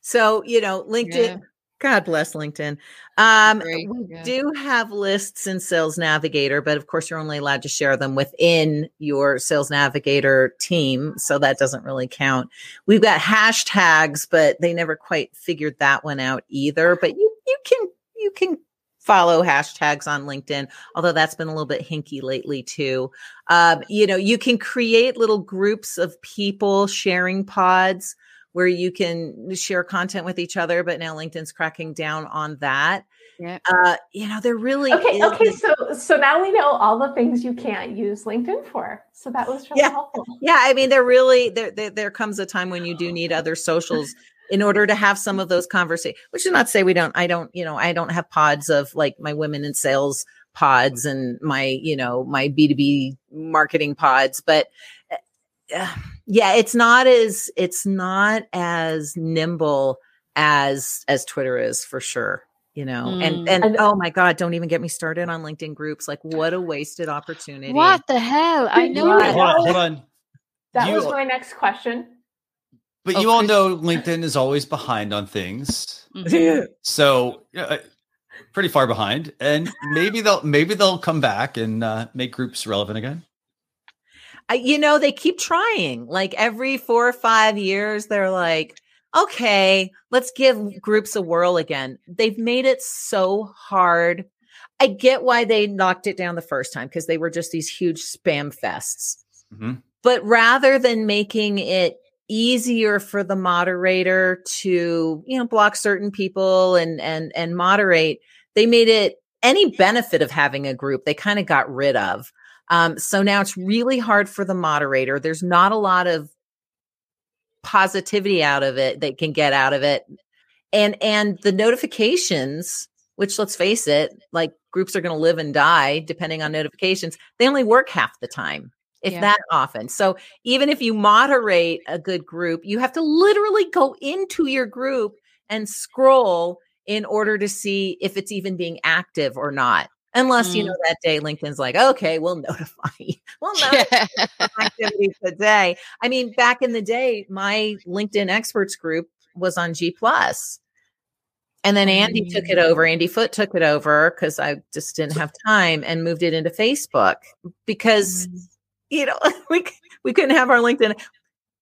So you know, LinkedIn. Yeah. God bless LinkedIn. Um, we yeah. do have lists in Sales Navigator, but of course, you're only allowed to share them within your Sales Navigator team, so that doesn't really count. We've got hashtags, but they never quite figured that one out either. But you you can you can follow hashtags on LinkedIn, although that's been a little bit hinky lately too. Um, you know, you can create little groups of people sharing pods where you can share content with each other, but now LinkedIn's cracking down on that. Yeah. Uh, you know, there really okay is okay this- so so now we know all the things you can't use linkedin for so that was really Yeah. helpful yeah, I mean, there really there, there there comes a time when you do need other socials in order to have some of those conversations. Which is not to say we don't. I don't. You know, I don't have pods of like my women in sales pods and my you know my B two B marketing pods, but. Yeah, it's not as it's not as nimble as as Twitter is for sure. You know, and Mm. and And- oh my god, don't even get me started on LinkedIn groups. Like, what a wasted opportunity! what the hell? I Did know. that. hold on, hold on. that You- was my next question But Oh, you all know LinkedIn is always behind on things. Mhm. So uh, pretty far behind, and maybe they'll maybe they'll come back and uh, make groups relevant again. You know, they keep trying. Like every four or five years, they're like, okay, let's give groups a whirl again. They've made it so hard. I get why they knocked it down the first time because they were just these huge spam fests. Mhm. But rather than making it easier for the moderator to, you know, block certain people and and and moderate, they made it any benefit of having a group they kind of got rid of. Um, so now it's really hard for the moderator. There's not a lot of positivity out of it they can get out of it. And and the notifications, which let's face it, like groups are going to live and die depending on notifications, they only work half the time, if Yeah. that often. So even if you moderate a good group, you have to literally go into your group and scroll in order to see if it's even being active or not. Unless, you Mm. know, that day LinkedIn's like, okay, we'll notify you. We'll notify activity today. I mean, back in the day, my LinkedIn experts group was on G plus. And then Andy took it over. Andy Foote took it over because I just didn't have time and moved it into Facebook because you know we we couldn't have our LinkedIn.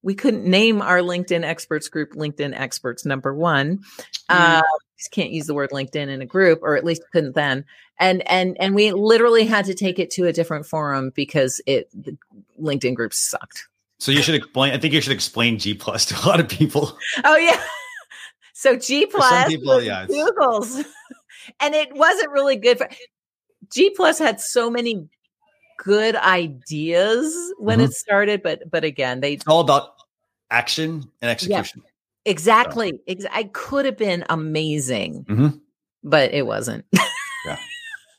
We couldn't name our LinkedIn experts group LinkedIn experts number one. Uh, just can't use the word LinkedIn in a group, or at least couldn't then. And and and we literally had to take it to a different forum because it the LinkedIn groups sucked. So you should explain. I think you should explain G plus to a lot of people. Oh yeah. So G plus people, yeah, Google's, and it wasn't really good for G plus had so many good ideas when Mhm. it started, but but again, they It's all about action and execution. Exactly. Ex- I could have been amazing, Mhm. but it wasn't.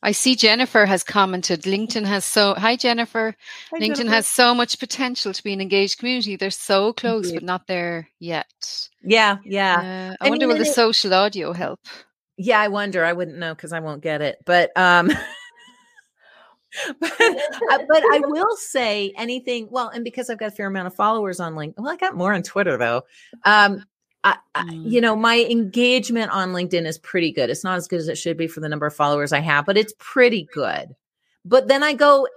I see Jennifer has commented. LinkedIn has so hi Jennifer. LinkedIn has so much potential to be an engaged community. They're so close, Indeed. but not there yet. yeah, yeah, Uh, I I wonder mean, will the it- social audio help? yeah. I wonder. I wouldn't know because I won't get it, but um. but, uh, but I will say anything. Well, and because I've got a fair amount of followers on LinkedIn, well, I got more on Twitter though. Um, I, I, Mm. you know, my engagement on LinkedIn is pretty good. It's not as good as it should be for the number of followers I have, but it's pretty good. But then I go,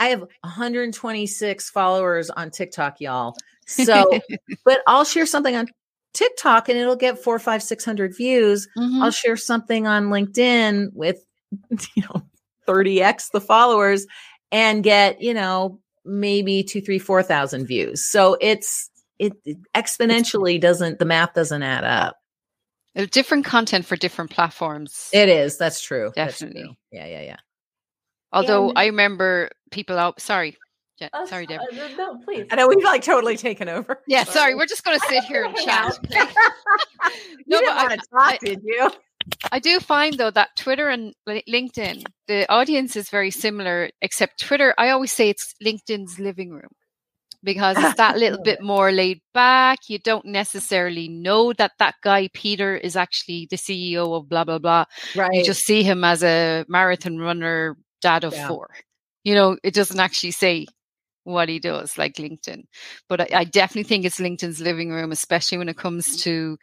I have 126 followers on TikTok, y'all. So, but I'll share something on TikTok and it'll get four, five, six hundred views. Mhm. I'll share something on LinkedIn with, you know, 30x the followers and get, you know, maybe two, three, four thousand views. So it's, it, it exponentially doesn't, the math doesn't add up. Different content for different platforms. It is. That's true. That's Definitely. true. Yeah. Yeah. Yeah. Although And- I remember people out. Sorry, Je- Uh, sorry, Deb. uh, no, no, please. I know we've like totally taken over. Yeah, sorry. We're just going to sit here and chat. you No, didn't but I- want to talk, I- did you? I do find though that Twitter and LinkedIn, the audience is very similar, except Twitter. I always say it's LinkedIn's living room because it's that little bit more laid back. You don't necessarily know that that guy Peter is actually the CEO of blah blah blah. Right. You just see him as a marathon runner, dad of Yeah. four. You know, it doesn't actually say what he does like LinkedIn. But I, I definitely think it's LinkedIn's living room, especially when it comes to,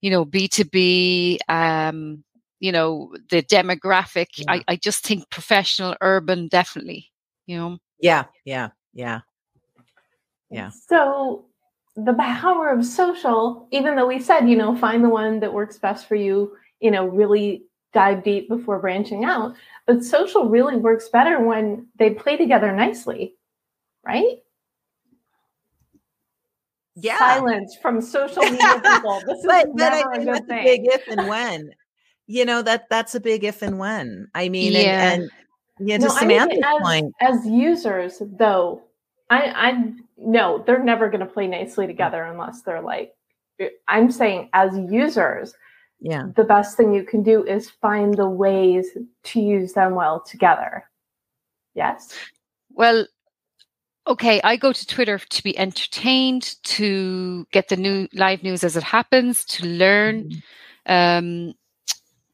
you know, B2B, um, you know, the demographic. Yeah. I, I just think professional, urban, definitely, you know. yeah. Yeah. Yeah. Yeah. So the power of social, even though we said, you know, find the one that works best for you, you know, really dive deep before branching out. But social really works better when they play together nicely, right? Yeah. Silence from social media people. This is but but I a mean, good a thing. big if and when. You know that that's a big if and when. I mean, Yeah. and, and yeah, to No, I mean, Samantha's as, point, as users, though, I I no, they're never going to play nicely together unless they're like. I'm saying, as users, yeah, the best thing you can do is find the ways to use them well together. Yes. Well, okay, I go to Twitter to be entertained, to get the new live news as it happens, to learn, um,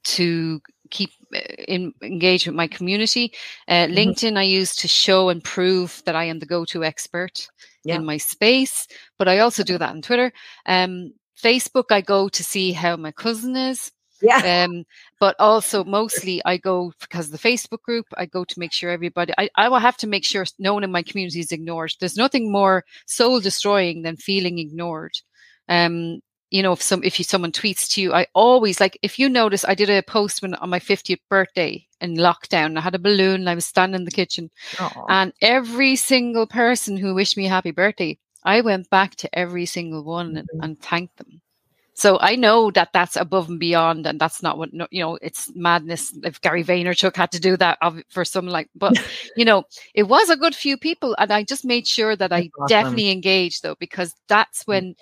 to keep uh, in, engaged with my community. Uh, Mhm. LinkedIn I use to show and prove that I am the go-to expert Yeah. in my space, but I also do that on Twitter. Um, Facebook I go to see how my cousin is yeah, um, but also mostly I go because the Facebook group. I go to make sure everybody. I, I will have to make sure no one in my community is ignored. There's nothing more soul destroying than feeling ignored. Um, you know, if some if you someone tweets to you, I always like if you notice, I did a post when on my 50th birthday in lockdown. I had a balloon. And I was standing in the kitchen, Aw. and every single person who wished me happy birthday, I went back to every single one and, Mhm. and thanked them. So I know that that's above and beyond, and that's not what you know. It's madness. If Gary Vaynerchuk had to do that for some like, but you know, it was a good few people, and I just made sure that I awesome. definitely engaged though, because that's when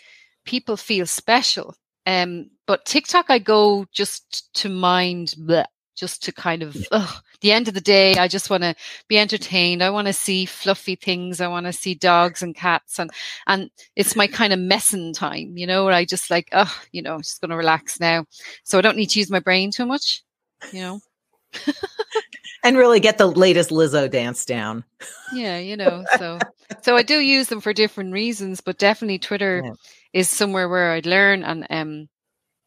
people feel special. Um, but TikTok, I go just to mind bleh, just to kind of ugh, the end of the day i just want to be entertained. I want to see fluffy things. I want to see dogs and cats and and it's my kind of messing time you know where i just like oh you know just going to relax now. So i don't need to use my brain too much you know? And really get the latest lizzo dance down. Yeah you know so so i do use them for different reasons but definitely twitter yeah. Is somewhere where i'd learn and um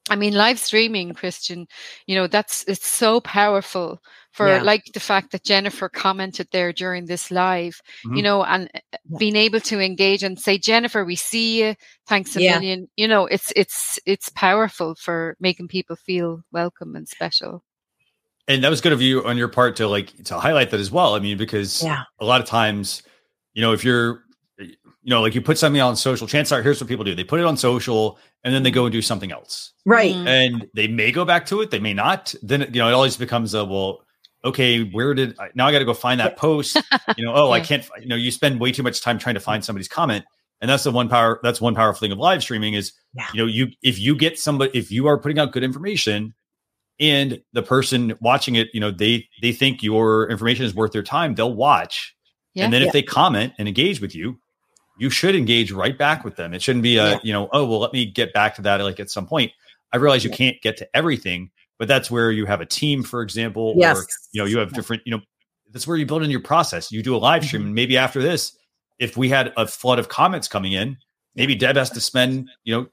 I mean, live streaming, Christian, you know, that's it's so powerful for yeah. like the fact that Jennifer commented there during this live, mm-hmm. you know, and uh, being able to engage and say, Jennifer, we see you. Thanks a yeah. million. You know, it's it's it's powerful for making people feel welcome and special. And that was good of you on your part to like to highlight that as well. I mean, because yeah. a lot of times, you know, if you're you know, like you put something on social, chances are here's what people do. They put it on social and then they go and do something else. Right. Mm-hmm. And they may go back to it, they may not. Then you know, it always becomes a well, okay, where did I, now I got to go find that post? You know, oh, yeah. I can't, you know, you spend way too much time trying to find somebody's comment. And that's the one power, that's one powerful thing of live streaming is, yeah. you know, you if you get somebody, if you are putting out good information and the person watching it, you know, they they think your information is worth their time, they'll watch. Yeah. And then if they comment and engage with you, you should engage right back with them. It shouldn't be a, yeah. you know, oh, well, let me get back to that like at some point. I realize you can't get to everything, but that's where you have a team, for example, yes. or you know, you have different, you know, that's where you build in your process. You do a live stream, mm-hmm. and maybe after this, if we had a flood of comments coming in, maybe Deb has to spend, you know,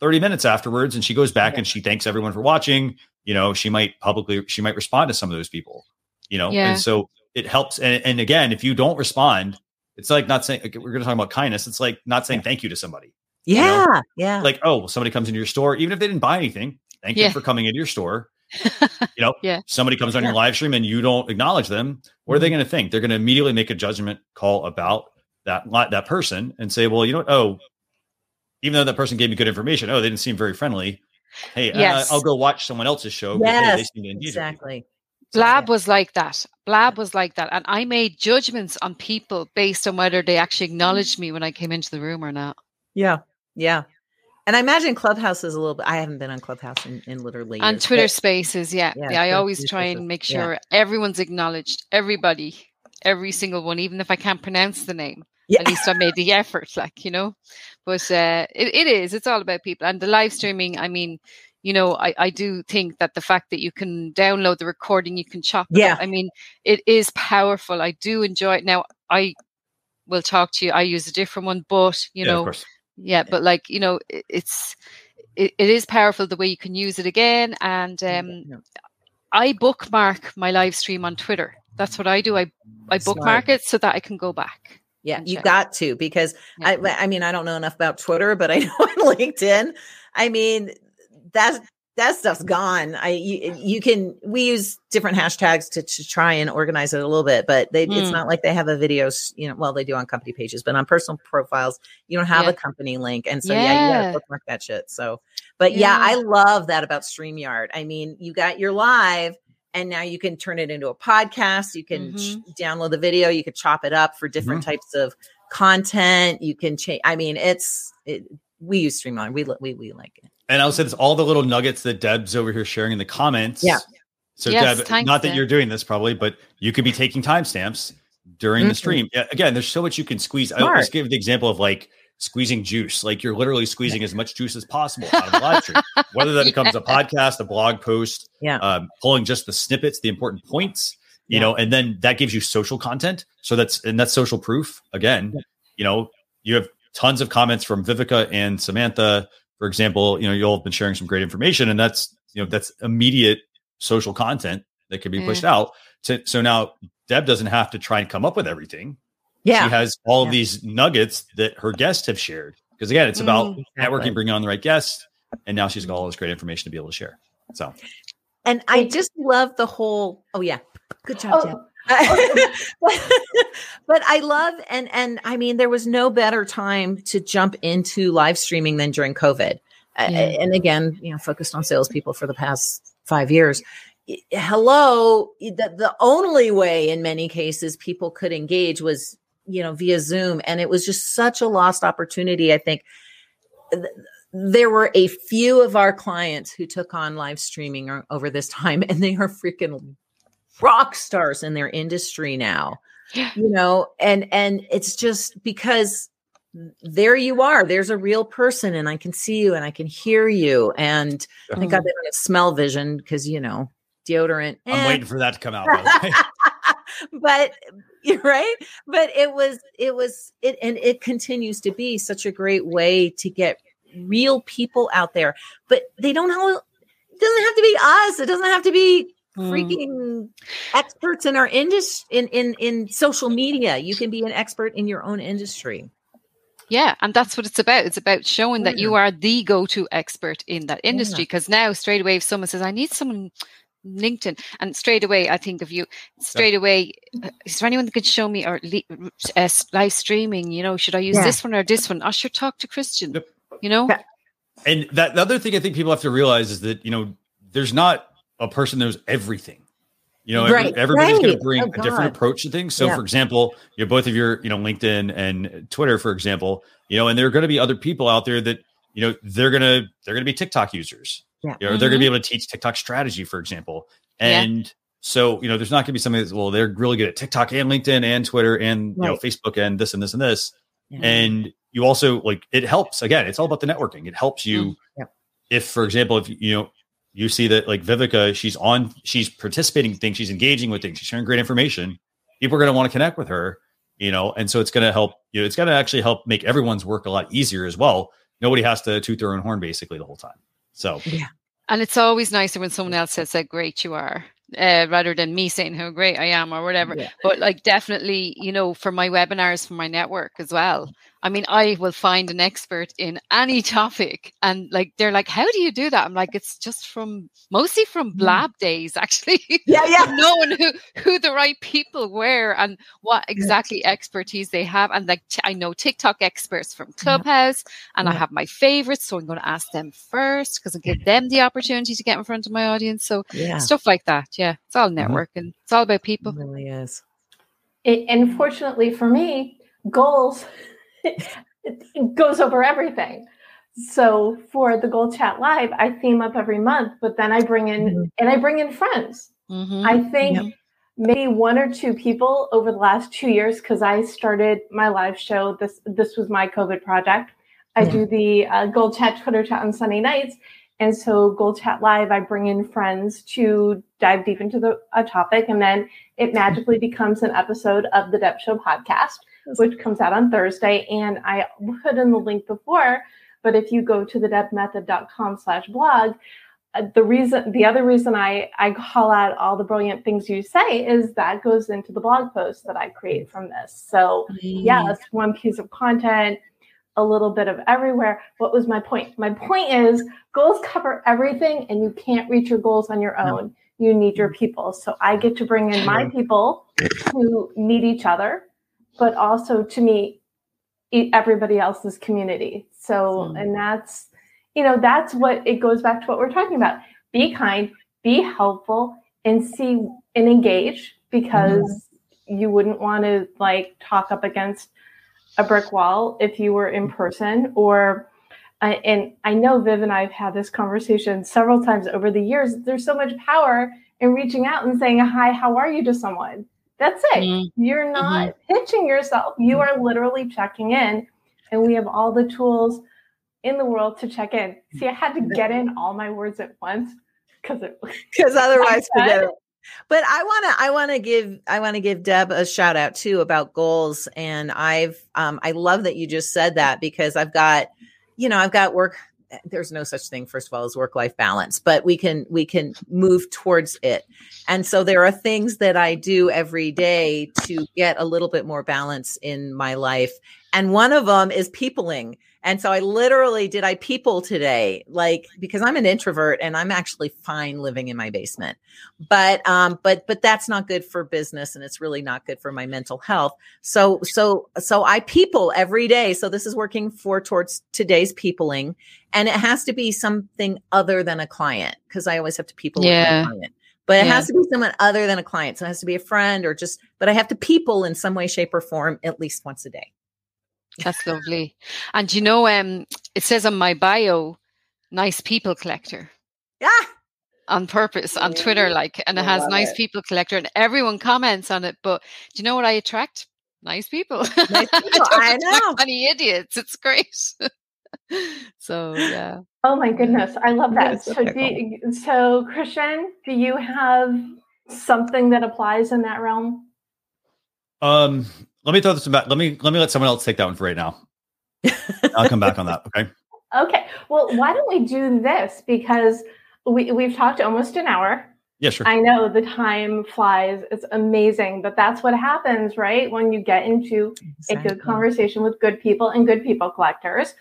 30 minutes afterwards and she goes back yeah. and she thanks everyone for watching. You know, she might publicly, she might respond to some of those people, you know, yeah. and so it helps. And, and again, if you don't respond, it's like not saying we're going to talk about kindness. It's like not saying thank you to somebody. Yeah, you know? yeah. Like oh, well, somebody comes into your store, even if they didn't buy anything. Thank yeah. you for coming into your store. you know, yeah. Somebody comes on yeah. your live stream and you don't acknowledge them. What are they mm-hmm. going to think? They're going to immediately make a judgment call about that that person and say, well, you know what? Oh, even though that person gave me good information, oh, they didn't seem very friendly. Hey, uh, yes. uh, I'll go watch someone else's show. Yes, hey, exactly. Blab was like that. Blab was like that. And I made judgments on people based on whether they actually acknowledged me when I came into the room or not. Yeah. Yeah. And I imagine Clubhouse is a little bit, I haven't been on Clubhouse in, in literally. On Twitter but, spaces. Yeah. Yeah. yeah I always try and make sure yeah. everyone's acknowledged, everybody, every single one, even if I can't pronounce the name. Yeah. At least I made the effort, like, you know. But uh, it, it is, it's all about people. And the live streaming, I mean, you know, I, I do think that the fact that you can download the recording, you can chop. Yeah. Up, I mean, it is powerful. I do enjoy it. Now, I will talk to you. I use a different one, but you yeah, know, yeah, but like you know, it, it's it, it is powerful the way you can use it again. And um, yeah. I bookmark my live stream on Twitter. That's what I do. I I bookmark Smart. it so that I can go back. Yeah, you got to because yeah. I I mean I don't know enough about Twitter, but I know on LinkedIn. I mean, that that stuff's gone. I you, you, can we use different hashtags to, to try and organize it a little bit, but they, mm. it's not like they have a videos. You know, well they do on company pages, but on personal profiles you don't have yeah. a company link, and so yeah, yeah you gotta bookmark that shit. So, but yeah. yeah, I love that about StreamYard. I mean, you got your live. And now you can turn it into a podcast. You can mm-hmm. ch- download the video. You could chop it up for different mm-hmm. types of content. You can change. I mean, it's it, we use Streamline. We we we like it. And I'll say this: all the little nuggets that Deb's over here sharing in the comments. Yeah. So yes, Deb, not that you're doing this probably, but you could be taking timestamps during mm-hmm. the stream. Yeah, again, there's so much you can squeeze. Smart. I always give the example of like squeezing juice. Like you're literally squeezing as much juice as possible out of a live stream. Whether that becomes a podcast, a blog post, yeah, um, pulling just the snippets, the important points, you yeah. know, and then that gives you social content. So that's and that's social proof. Again, yeah. you know, you have tons of comments from Viveka and Samantha for example, you know, you'll have been sharing some great information, and that's you know that's immediate social content that can be pushed mm. out. To, so now Deb doesn't have to try and come up with everything. Yeah, she has all yeah. of these nuggets that her guests have shared. Because again, it's about mm, networking, bringing on the right guests, and now she's got all this great information to be able to share. So, and I just love the whole. Oh yeah, good job, oh, but I love and and I mean there was no better time to jump into live streaming than during COVID. Uh, yeah. and again, you know, focused on salespeople for the past five years. Hello, the, the only way in many cases people could engage was, you know, via Zoom. And it was just such a lost opportunity. I think there were a few of our clients who took on live streaming uh, over this time, and they are freaking rock stars in their industry now. Yeah. You know, and and it's just because there you are. There's a real person, and I can see you and I can hear you. And yeah. thank God they don't have smell vision because you know deodorant. I'm eh. waiting for that to come out. but you're right. But it was it was it and it continues to be such a great way to get real people out there. But they don't know it doesn't have to be us. It doesn't have to be. Freaking mm. experts in our industry in, in in social media. You can be an expert in your own industry. Yeah, and that's what it's about. It's about showing yeah. that you are the go-to expert in that industry. Because yeah. now, straight away, if someone says, "I need someone LinkedIn, and straight away I think of you. Straight away, is there anyone that could show me or uh, live streaming? You know, should I use yeah. this one or this one? I should talk to Christian. Yep. You know, and that the other thing I think people have to realize is that you know there's not a person knows everything. You know, right. every, everybody's right. going to bring oh, a different approach to things. So, yeah. for example, you know, both of your, you know, LinkedIn and Twitter, for example, you know, and there are going to be other people out there that, you know, they're gonna they're gonna be TikTok users. Yeah. You know, mm-hmm. they're going to be able to teach TikTok strategy, for example. And yeah. so, you know, there's not going to be somebody that's, well, they're really good at TikTok and LinkedIn and Twitter and, right. you know, Facebook and this and this and this. And you also like, it helps. Again, it's all about the networking. It helps you. Mm. Yeah. If, for example, if, you know, you see that like Viveka, she's on, she's participating in things, she's engaging with things, she's sharing great information. People are going to want to connect with her, you know, and so it's going to help, you know, it's going to actually help make everyone's work a lot easier as well. Nobody has to toot their own horn basically the whole time. So yeah. And it's always nicer when someone else says how great you are. Uh, rather than me saying how great I am or whatever. Yeah. But like definitely, you know, for my webinars for my network as well, I mean, I will find an expert in any topic and like they're like, How do you do that? I'm like, it's just from mostly from mm. blab days, actually. Yeah, yeah. knowing who who the right people were and what exactly yeah. expertise they have. And like t- I know TikTok experts from Clubhouse and yeah. I have my favorites. So I'm gonna ask them first because I give them the opportunity to get in front of my audience. So yeah. stuff like that. Yeah. It's all mm-hmm. networking. Mm-hmm. It's all about people. It really is. It, and fortunately for me, goals it goes over everything. So for the Goal Chat Live, I theme up every month, but then I bring in mm-hmm. and I bring in friends. Mm-hmm. I think yep. maybe one or two people over the last two years because I started my live show. This this was my COVID project. I yeah. do the uh, Goal Chat Twitter chat on Sunday nights, and so Goal Chat Live, I bring in friends to dive deep into the a topic, and then it magically becomes an episode of the Deb Show podcast which comes out on Thursday. And I put in the link before, but if you go to the debmethod.com slash blog, uh, the reason the other reason I, I call out all the brilliant things you say is that goes into the blog post that I create from this. So yeah, that's one piece of content, a little bit of everywhere. What was my point? My point is goals cover everything and you can't reach your goals on your own. You need your people. So I get to bring in my people who meet each other but also to meet everybody else's community. So, mm. and that's, you know, that's what it goes back to what we're talking about. Be kind, be helpful, and see and engage because mm. you wouldn't want to like talk up against a brick wall if you were in person or uh, and I know Viv and I have had this conversation several times over the years. There's so much power in reaching out and saying, Hi, how are you to someone? That's it. Mm-hmm. You're not mm-hmm. pitching yourself. You are literally checking in. And we have all the tools in the world to check in. See, I had to get in all my words at once because it because otherwise forget it. But I want to I want to give I want to give Deb a shout out too about goals and I've um I love that you just said that because I've got you know I've got work there's no such thing first of all as work life balance but we can we can move towards it. And so there are things that i do every day to get a little bit more balance in my life and one of them is peopling and so I literally did I people today, like because I'm an introvert and I'm actually fine living in my basement. But um, but but that's not good for business and it's really not good for my mental health. So so so I people every day. So this is working for towards today's peopling. And it has to be something other than a client, because I always have to people yeah. But it yeah. has to be someone other than a client. So it has to be a friend or just, but I have to people in some way, shape, or form at least once a day. That's lovely. And you know, um, it says on my bio, nice people collector. Yeah. On purpose on Twitter, like, and it has nice it. people collector, and everyone comments on it. But do you know what I attract? Nice people. Nice people, I, I don't attract know. Any idiots? It's great. so yeah. Oh my goodness, I love that. Yes, So, do you, so Christian, do you have something that applies in that realm? Um, let me throw this back. Let me let me let someone else take that one for right now. I'll come back on that. Okay. Okay, well, why don't we do this because we we've talked almost an hour. Yeah, sure. I know the time flies. It's amazing, but that's what happens, right? When you get into a good conversation with good people and good people collectors.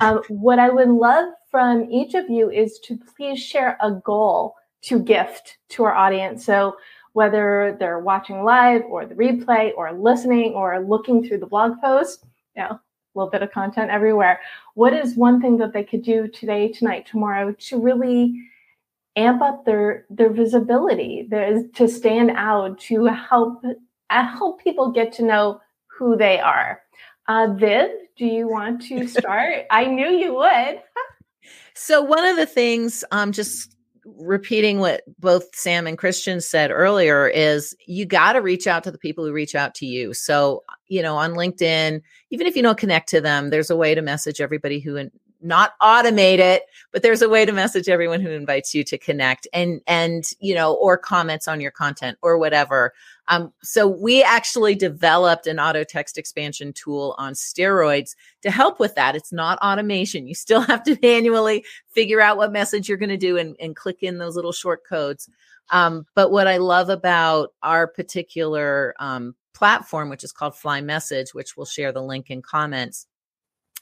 Um, what I would love from each of you is to please share a goal to gift to our audience. So whether they're watching live or the replay or listening or looking through the blog post, you know, a little bit of content everywhere. What is one thing that they could do today, tonight, tomorrow to really amp up their their visibility, their, to stand out, to help uh, help people get to know who they are? Uh, Viv, do you want to start? I knew you would. So one of the things, um, just repeating what both Sam and Christian said earlier, is you got to reach out to the people who reach out to you. So you know, on LinkedIn, even if you don't connect to them, there's a way to message everybody who not automate it, but there's a way to message everyone who invites you to connect and and you know, or comments on your content or whatever. Um, so we actually developed an auto text expansion tool on steroids to help with that. It's not automation. You still have to manually figure out what message you're going to do and, and click in those little short codes. Um, but what I love about our particular um, platform, which is called Fly Message, which we'll share the link in comments.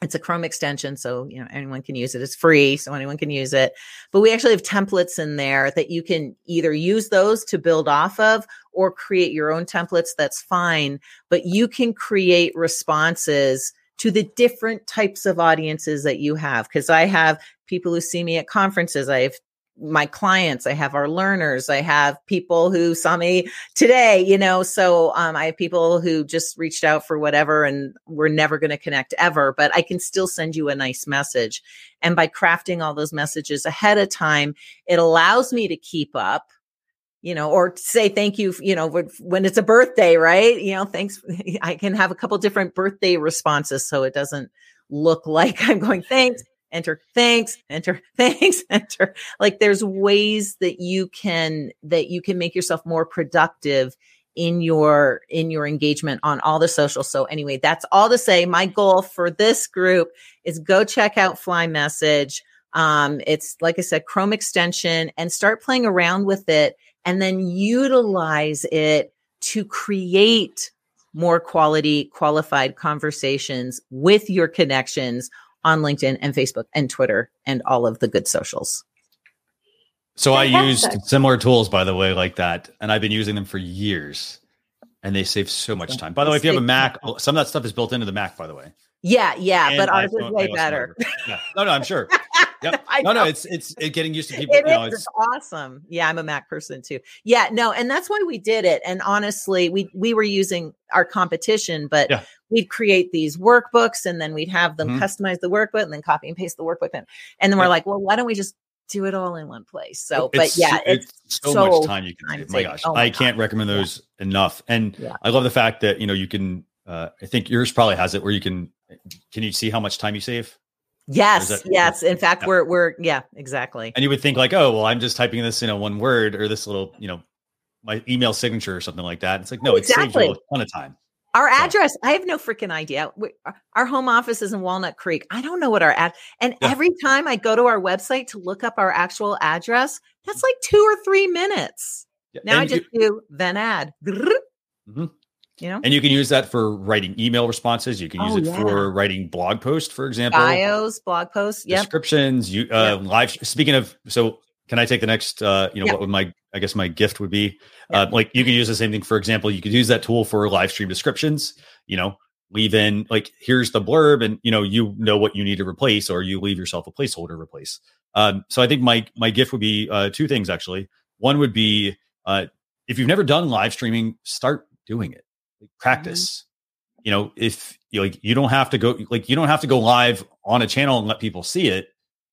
It's a Chrome extension, so you know anyone can use it. It's free, so anyone can use it. But we actually have templates in there that you can either use those to build off of or create your own templates. That's fine, but you can create responses to the different types of audiences that you have. Because I have people who see me at conferences. I have my clients i have our learners i have people who saw me today you know so um, i have people who just reached out for whatever and we're never going to connect ever but i can still send you a nice message. And by crafting all those messages ahead of time it allows me to keep up you know or say thank you you know when it's a birthday right? You know thanks i can have a couple different birthday responses so it doesn't look like i'm going thanks enter thanks enter thanks enter. Like there's ways that you can that you can make yourself more productive in your in your engagement on all the social. So anyway that's all to say my goal for this group is go check out fly message. Um it's like i said chrome extension and start playing around with it and then utilize it to create more quality qualified conversations with your connections on LinkedIn and Facebook and Twitter and all of the good socials. So I used similar tools, by the way, like that, and I've been using them for years, and they save so much time. By the way, if you have a Mac, some of that stuff is built into the Mac, by the way. Yeah, yeah, And but ours is way better. Yeah. No, no, I'm sure. Yep. No, no, it's it's it getting used to people. It you know, is. it's It's awesome. Yeah, I'm a Mac person too. Yeah, no, and that's why we did it. And honestly, we we were using our competition, but Yeah. We'd create these workbooks and then we'd have them Mhm. customize the workbook and then copy and paste the workbook in. And then we're Yeah. like, well, why don't we just do it all in one place? So, It's but yeah, so- it's, so, so much time you can save. My gosh, Oh my I can't recommend those enough. And Yeah. I love the fact that you know you can. Uh, I think yours probably has it where you can. Can you see how much time you save? yes, that- yes. In fact, Yeah. we're we're yeah, exactly. And you would think like, oh, well, I'm just typing this in a one word or this little, you know, my email signature or something like that. It's like, no, it saves you a ton of time. Our address, I have no freaking idea. We, our- home office is in Walnut Creek. I don't know what our ad. And Yeah. every time I go to our website to look up our actual address, that's like two or three minutes. Yeah, Now I just you, do then add. Mhm. You know, and you can use that for writing email responses. You can use Oh, it yeah. for writing blog posts, for example, bios, blog posts. Yep. descriptions. You uh, live. Speaking of, so can I take the next? Uh, you know, Yeah. what would my I guess my gift would be? Yeah. Uh, like you can use the same thing. For example, you could use that tool for live stream descriptions. You know, leave in like here's the blurb, and you know you know what you need to replace, or you leave yourself a placeholder replace. Um, so I think my my gift would be uh, two things actually. One would be uh, if you've never done live streaming, start doing it. Like, practice. You know, if you like you don't have to go like you don't have to go live on a channel and let people see it.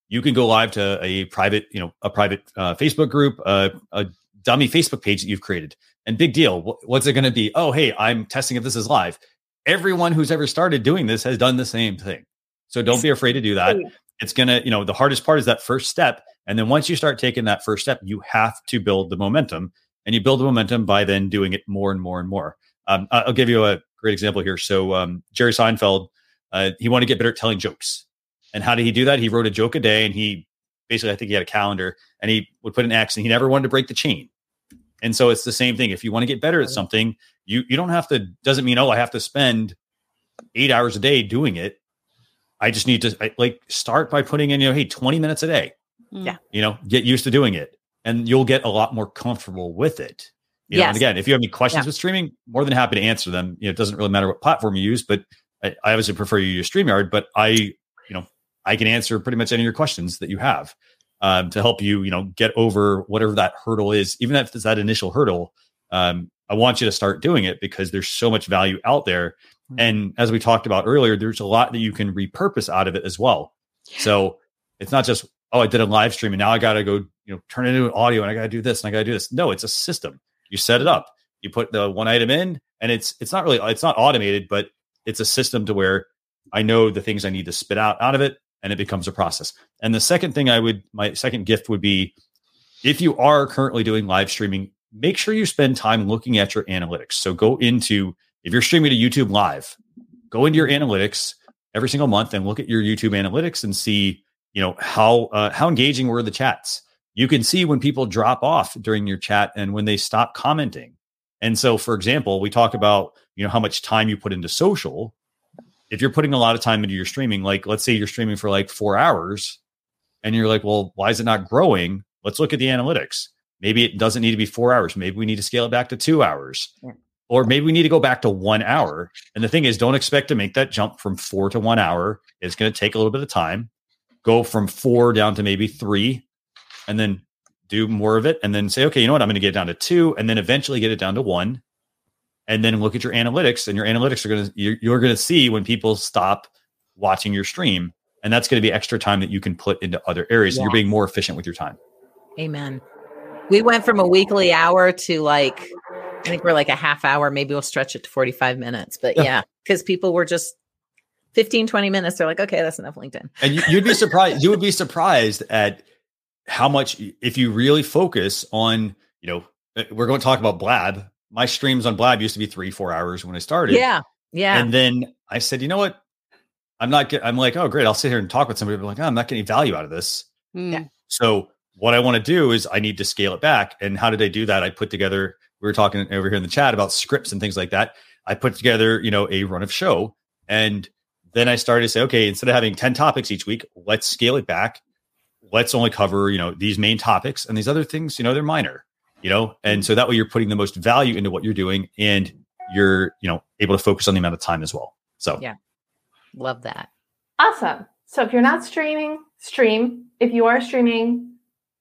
You can go live to a private, you know, a private uh, Facebook group, uh, a dummy Facebook page that you've created. And big deal. What's it going to be? Oh, hey, I'm testing if this is live. Everyone who's ever started doing this has done the same thing. So don't be afraid to do that. It's going to, you know, the hardest part is that first step. And then once you start taking that first step, you have to build the momentum. And you build the momentum by then doing it more and more and more. Um, I'll give you a great example here. So um, Jerry Seinfeld, uh, he wanted to get better at telling jokes. And how did he do that? He wrote a joke a day, and he basically, I think he had a calendar, and he would put an X, and he never wanted to break the chain. And so it's the same thing. If you want to get better at something, you you don't have to. Doesn't mean oh, I have to spend eight hours a day doing it. I just need to I, like start by putting in, you know, hey, 20 minutes a day. Mm. Yeah. You know, get used to doing it and you'll get a lot more comfortable with it. You yes. and again, if you have any questions yeah. with streaming, more than happy to answer them. You know, it doesn't really matter what platform you use, but I, I obviously prefer you use StreamYard, but I, you know, I can answer pretty much any of your questions that you have um, to help you, you know, get over whatever that hurdle is, even if it's that initial hurdle. Um, I want you to start doing it because there's so much value out there. Mm-hmm. And as we talked about earlier, there's a lot that you can repurpose out of it as well. So it's not just, oh, I did a live stream and now I got to go, you know, turn it into an audio and I got to do this and I got to do this. No, it's a system. You set it up. You put the one item in, and it's it's not really it's not automated, but it's a system to where I know the things I need to spit out out of it, and it becomes a process. And the second thing I would my second gift would be if you are currently doing live streaming, make sure you spend time looking at your analytics. So go into if you're streaming to YouTube live, go into your analytics every single month and look at your YouTube analytics and see, you know, how uh, how engaging were the chats you can see when people drop off during your chat and when they stop commenting. And so, for example, we talk about you know how much time you put into social. If you're putting a lot of time into your streaming, like let's say you're streaming for like four hours, and you're like, well, why is it not growing? Let's look at the analytics. Maybe it doesn't need to be four hours. Maybe we need to scale it back to two hours. Yeah. Or maybe we need to go back to one hour. And the thing is, don't expect to make that jump from four to one hour. It's going to take a little bit of time. Go from four down to maybe three and then do more of it and then say, okay, you know what? I'm going to get down to two and then eventually get it down to one. And then look at your analytics and your analytics are going to, you're, you're going to see when people stop watching your stream. And that's going to be extra time that you can put into other areas. Yeah. You're being more efficient with your time. Amen. We went from a weekly hour to like, I think we're like a half hour. Maybe we'll stretch it to 45 minutes. But yeah, because people were just 15, 20 minutes. They're like, okay, that's enough LinkedIn. And you, would be surprised. you would be surprised at how much if you really focus on you know uh, we're going to talk about blab my streams on blab used to be three four hours when i started. Yeah yeah. And then i said you know what? I'm not get, i'm like oh great i'll sit here and talk with somebody but like oh, i'm not getting value out of this. Mm. so what i want to do is i need to scale it back and how did i do that? I put together we were talking over here in the chat about scripts and things like that. I put together you know a run of show and then i started to say okay instead of having 10 topics each week let's scale it back. Let's only cover you know these main topics and these other things you know they're minor you know and so that way you're putting the most value into what you're doing and you're you know able to focus on the amount of time as well so yeah love that awesome so if you're not streaming stream if you are streaming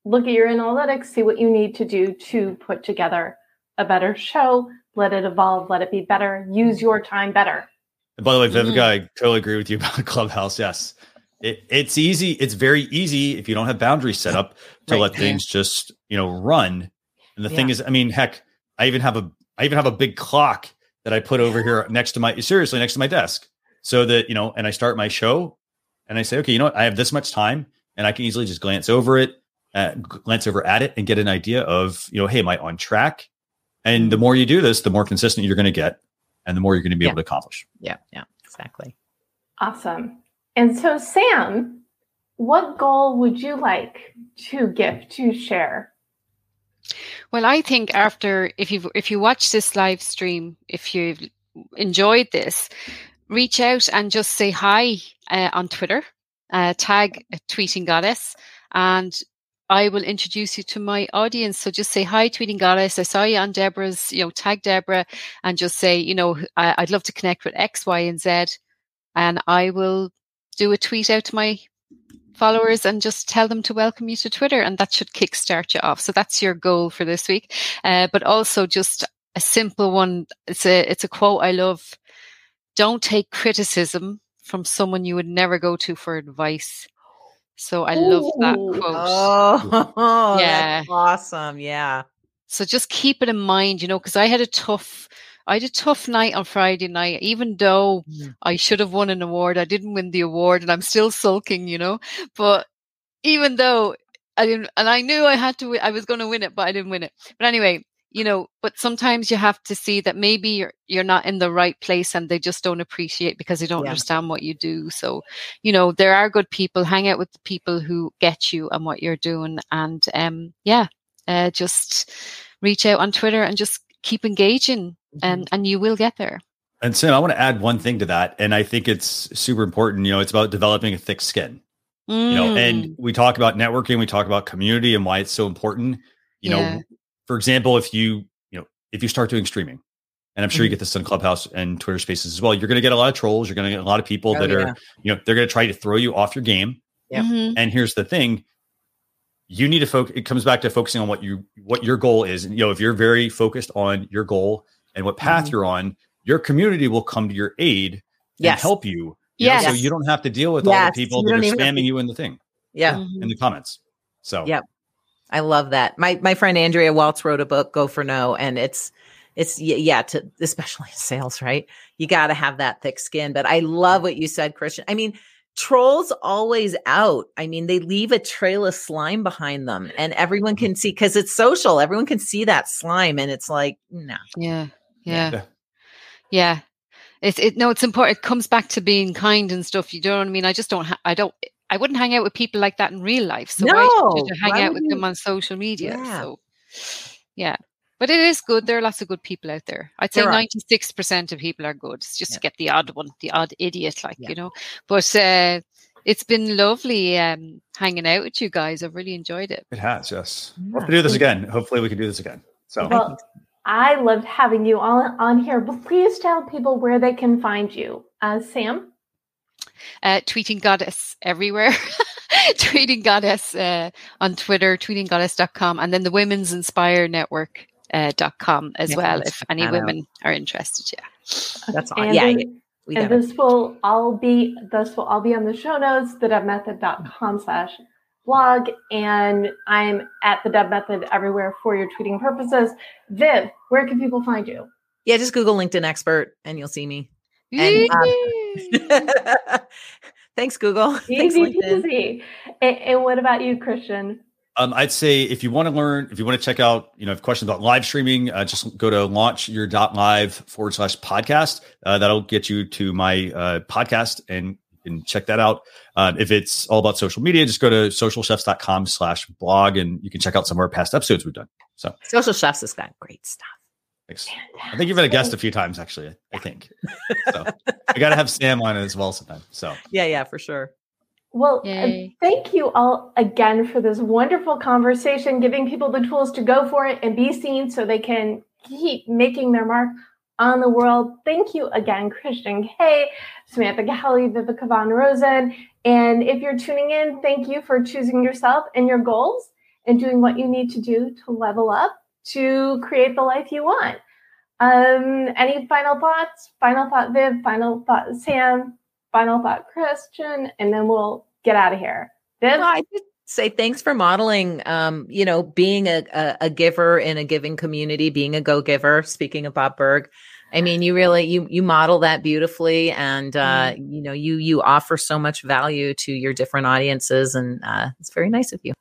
look at your analytics see what you need to do to put together a better show let it evolve let it be better use your time better and by the way Viveka, mm-hmm. i totally agree with you about clubhouse yes it, it's easy. It's very easy if you don't have boundaries set up to right. let things just you know run. And the yeah. thing is, I mean, heck, I even have a I even have a big clock that I put over here next to my seriously next to my desk, so that you know, and I start my show, and I say, okay, you know what, I have this much time, and I can easily just glance over it, uh, glance over at it, and get an idea of you know, hey, am I on track? And the more you do this, the more consistent you're going to get, and the more you're going to be yeah. able to accomplish. Yeah, yeah, exactly. Awesome. And so, Sam, what goal would you like to give to share? Well, I think after if you if you watch this live stream, if you've enjoyed this, reach out and just say hi uh, on Twitter, uh, tag tweeting goddess, and I will introduce you to my audience. So just say hi, tweeting goddess. I saw you on Deborah's, you know, tag Deborah, and just say, you know, I'd love to connect with X, Y, and Z, and I will do a tweet out to my followers and just tell them to welcome you to Twitter, and that should kickstart you off. So that's your goal for this week. Uh, but also just a simple one. It's a it's a quote I love. don't take criticism from someone you would never go to for advice. So I love that quote. Oh, Yeah. awesome. Yeah. So just keep it in mind, you know, because I had a tough, I had a tough night on Friday night. Even though Mm. I should have won an award, I didn't win the award, and I'm still sulking, you know. But even though I didn't, and I knew I had to, I was going to win it, but I didn't win it. But anyway, you know, but sometimes you have to see that maybe you're you're not in the right place, and they just don't appreciate because they don't Yeah. understand what you do. So, you know, there are good people. Hang out with the people who get you and what you're doing, and um, yeah, uh, just reach out on Twitter and just keep engaging, and and you will get there. And Sam, I want to add one thing to that, and I think it's super important. You know, it's about developing a thick skin. You know, Mm. and we talk about networking, we talk about community, and why it's so important. You Yeah. know, for example, if you you know if you start doing streaming, and I'm sure Mm-hmm. you get this on Clubhouse and Twitter Spaces as well, you're going to get a lot of trolls. You're going to get a lot of people Oh, that yeah. are you know they're going to try to throw you off your game. Yep. Mhm. And here's the thing. You need to focus. It comes back to focusing on what you what your goal is. And you know, if you're very focused on your goal and what path Mhm. you're on, your community will come to your aid and Yes. help you. you know, so you don't have to deal with all the people you that are don't even have spamming to- you in the thing Yeah. Mhm. in the comments. So Yep. I love that. My my friend Andrea Waltz wrote a book, Go for No, and it's it's yeah, to especially sales, right? You got to have that thick skin. But I love what you said, Christian. I mean, trolls always out. I mean, they leave a trail of slime behind them, and everyone can see because it's social. Everyone can see that slime, and it's like, no, Yeah, yeah, Yeah. yeah. It's it. No, it's important. It comes back to being kind and stuff. You know what I mean? I just don't. Ha- I don't. I wouldn't hang out with people like that in real life. So why should No, you hang why out would with them on social media? Yeah. So, yeah. But it is good. There are lots of good people out there. I'd say ninety six percent of people are good. It's just Yeah. to get the odd one, the odd idiot, like Yeah. you know. But uh, it's been lovely um, hanging out with you guys. I've really enjoyed it. it has. Yes, we'll have to do this again. Hopefully, we can do this again. So Well, I loved having you all on here. But please tell people where they can find you. Uh, Sam? uh, tweeting goddess everywhere tweeting goddess uh, on twitter tweetinggoddess.com and then the women's inspire network uh, dot com as Yeah, well if any that out. women are interested yeah that's all. And, Yeah, yeah, we and got it. this will all be this will all be on the show notes, thedebmethod.com slash blog. And I'm at the Deb Method everywhere for your tweeting purposes. Viv, where can people find you? Yeah, just Google LinkedIn expert, and you'll see me. And, um, Thanks, Google. Thanks, Easy LinkedIn. peasy. And, and what about you, Christian? Um, I'd say if you want to learn, if you want to check out, you know, if questions about live streaming, uh, just go to launch your live forward slash podcast. Uh, that'll get you to my uh, podcast and you can check that out. Uh, if it's all about social media, just go to socialchefs.com slash blog and you can check out some of our past episodes we've done. So Social Chefs has got great stuff. thanks. I think you've been a guest a few times, actually, I think. So I got to have Sam on as well sometime. So Yeah, yeah, for sure. Well, uh, Yay. thank you all again for this wonderful conversation, giving people the tools to go for it and be seen so they can keep making their mark on the world. Thank you again, Christian Kay, Samantha Kelly, Viveka Von Rosen. And if you're tuning in, thank you for choosing yourself and your goals and doing what you need to do to level up to create the life you want. Um, any final thoughts? Final thought, Viv. Final thought, Sam. Final thought, Christian, and then we'll get out of here. Viv, I just say thanks for modeling. Um, you know, being a, a a giver in a giving community, being a go giver. Speaking of Bob Burg, I mean, you really you you model that beautifully, and uh, you know, you you offer so much value to your different audiences, and uh, it's very nice of you.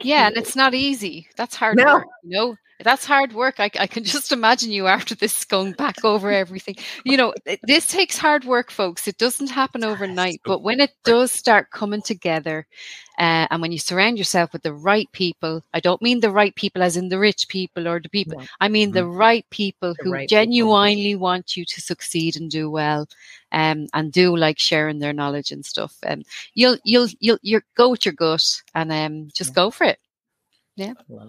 yeah and it's not easy that's hard No. work you know that's hard work. I, I can just imagine you after this going back over everything. You know this takes hard work folks. It doesn't happen overnight but when it does start coming together uh, and when you surround yourself with the right people i don't mean the right people as in the rich people or the people. No. i mean the right people The who right people. genuinely want you to succeed and do well um, and do like sharing their knowledge and stuff. And you'll you'll you'll you go with your gut and um, just go for it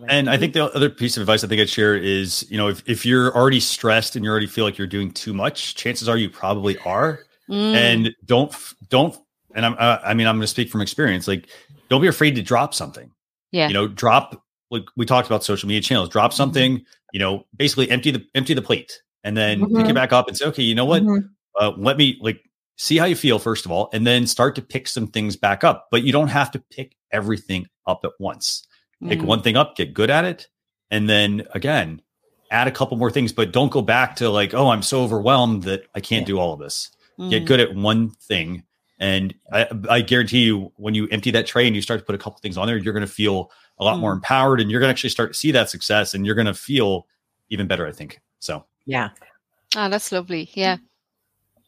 And I think the other piece of advice I think I'd share is, you know, if, if you're already stressed and you already feel like you're doing too much, chances are you probably are. Mm. And don't, don't, and I'm, uh, I mean, I'm going to speak from experience. Like, don't be afraid to drop something. Yeah. You know, drop, like we talked about social media channels, drop something, you know, basically empty the, empty the plate and then pick Mhm. it back up and say, okay, you know what? Mhm. uh, let me like see how you feel first of all, and then start to pick some things back up. But you don't have to pick everything up at once. Pick Mm. one thing up, get good at it, and then again, add a couple more things. But don't go back to like, oh, I'm so overwhelmed that I can't do all of this. Get Mm. good at one thing, and I, I guarantee you, when you empty that tray and you start to put a couple things on there, you're going to feel a lot more empowered, and you're going to actually start to see that success, and you're going to feel even better. I think so. Yeah. Oh, that's lovely. Yeah.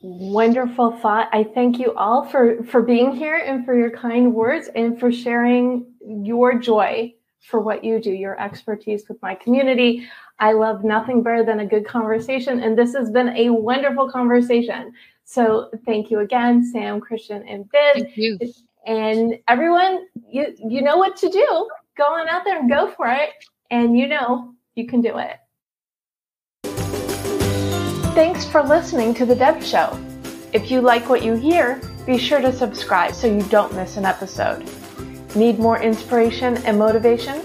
Wonderful thought. I thank you all for for being here and for your kind words and for sharing your joy for what you do, your expertise with my community. I love nothing better than a good conversation, and this has been a wonderful conversation. So thank you again, Sam, Christian, and you. And everyone, you you know what to do. Go on out there and go for it. And you know you can do it. Thanks for listening to The Deb Show. If you like what you hear, be sure to subscribe so you don't miss an episode. Need more inspiration and motivation?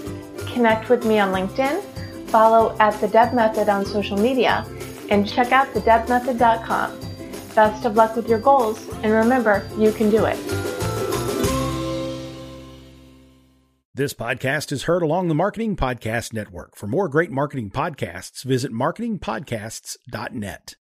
Connect with me on LinkedIn, follow at The Deb Method on social media, and check out thedebmethod.com. Best of luck with your goals, and remember, you can do it. This podcast is heard along the Marketing Podcast Network. For more great marketing podcasts, visit marketingpodcasts.net.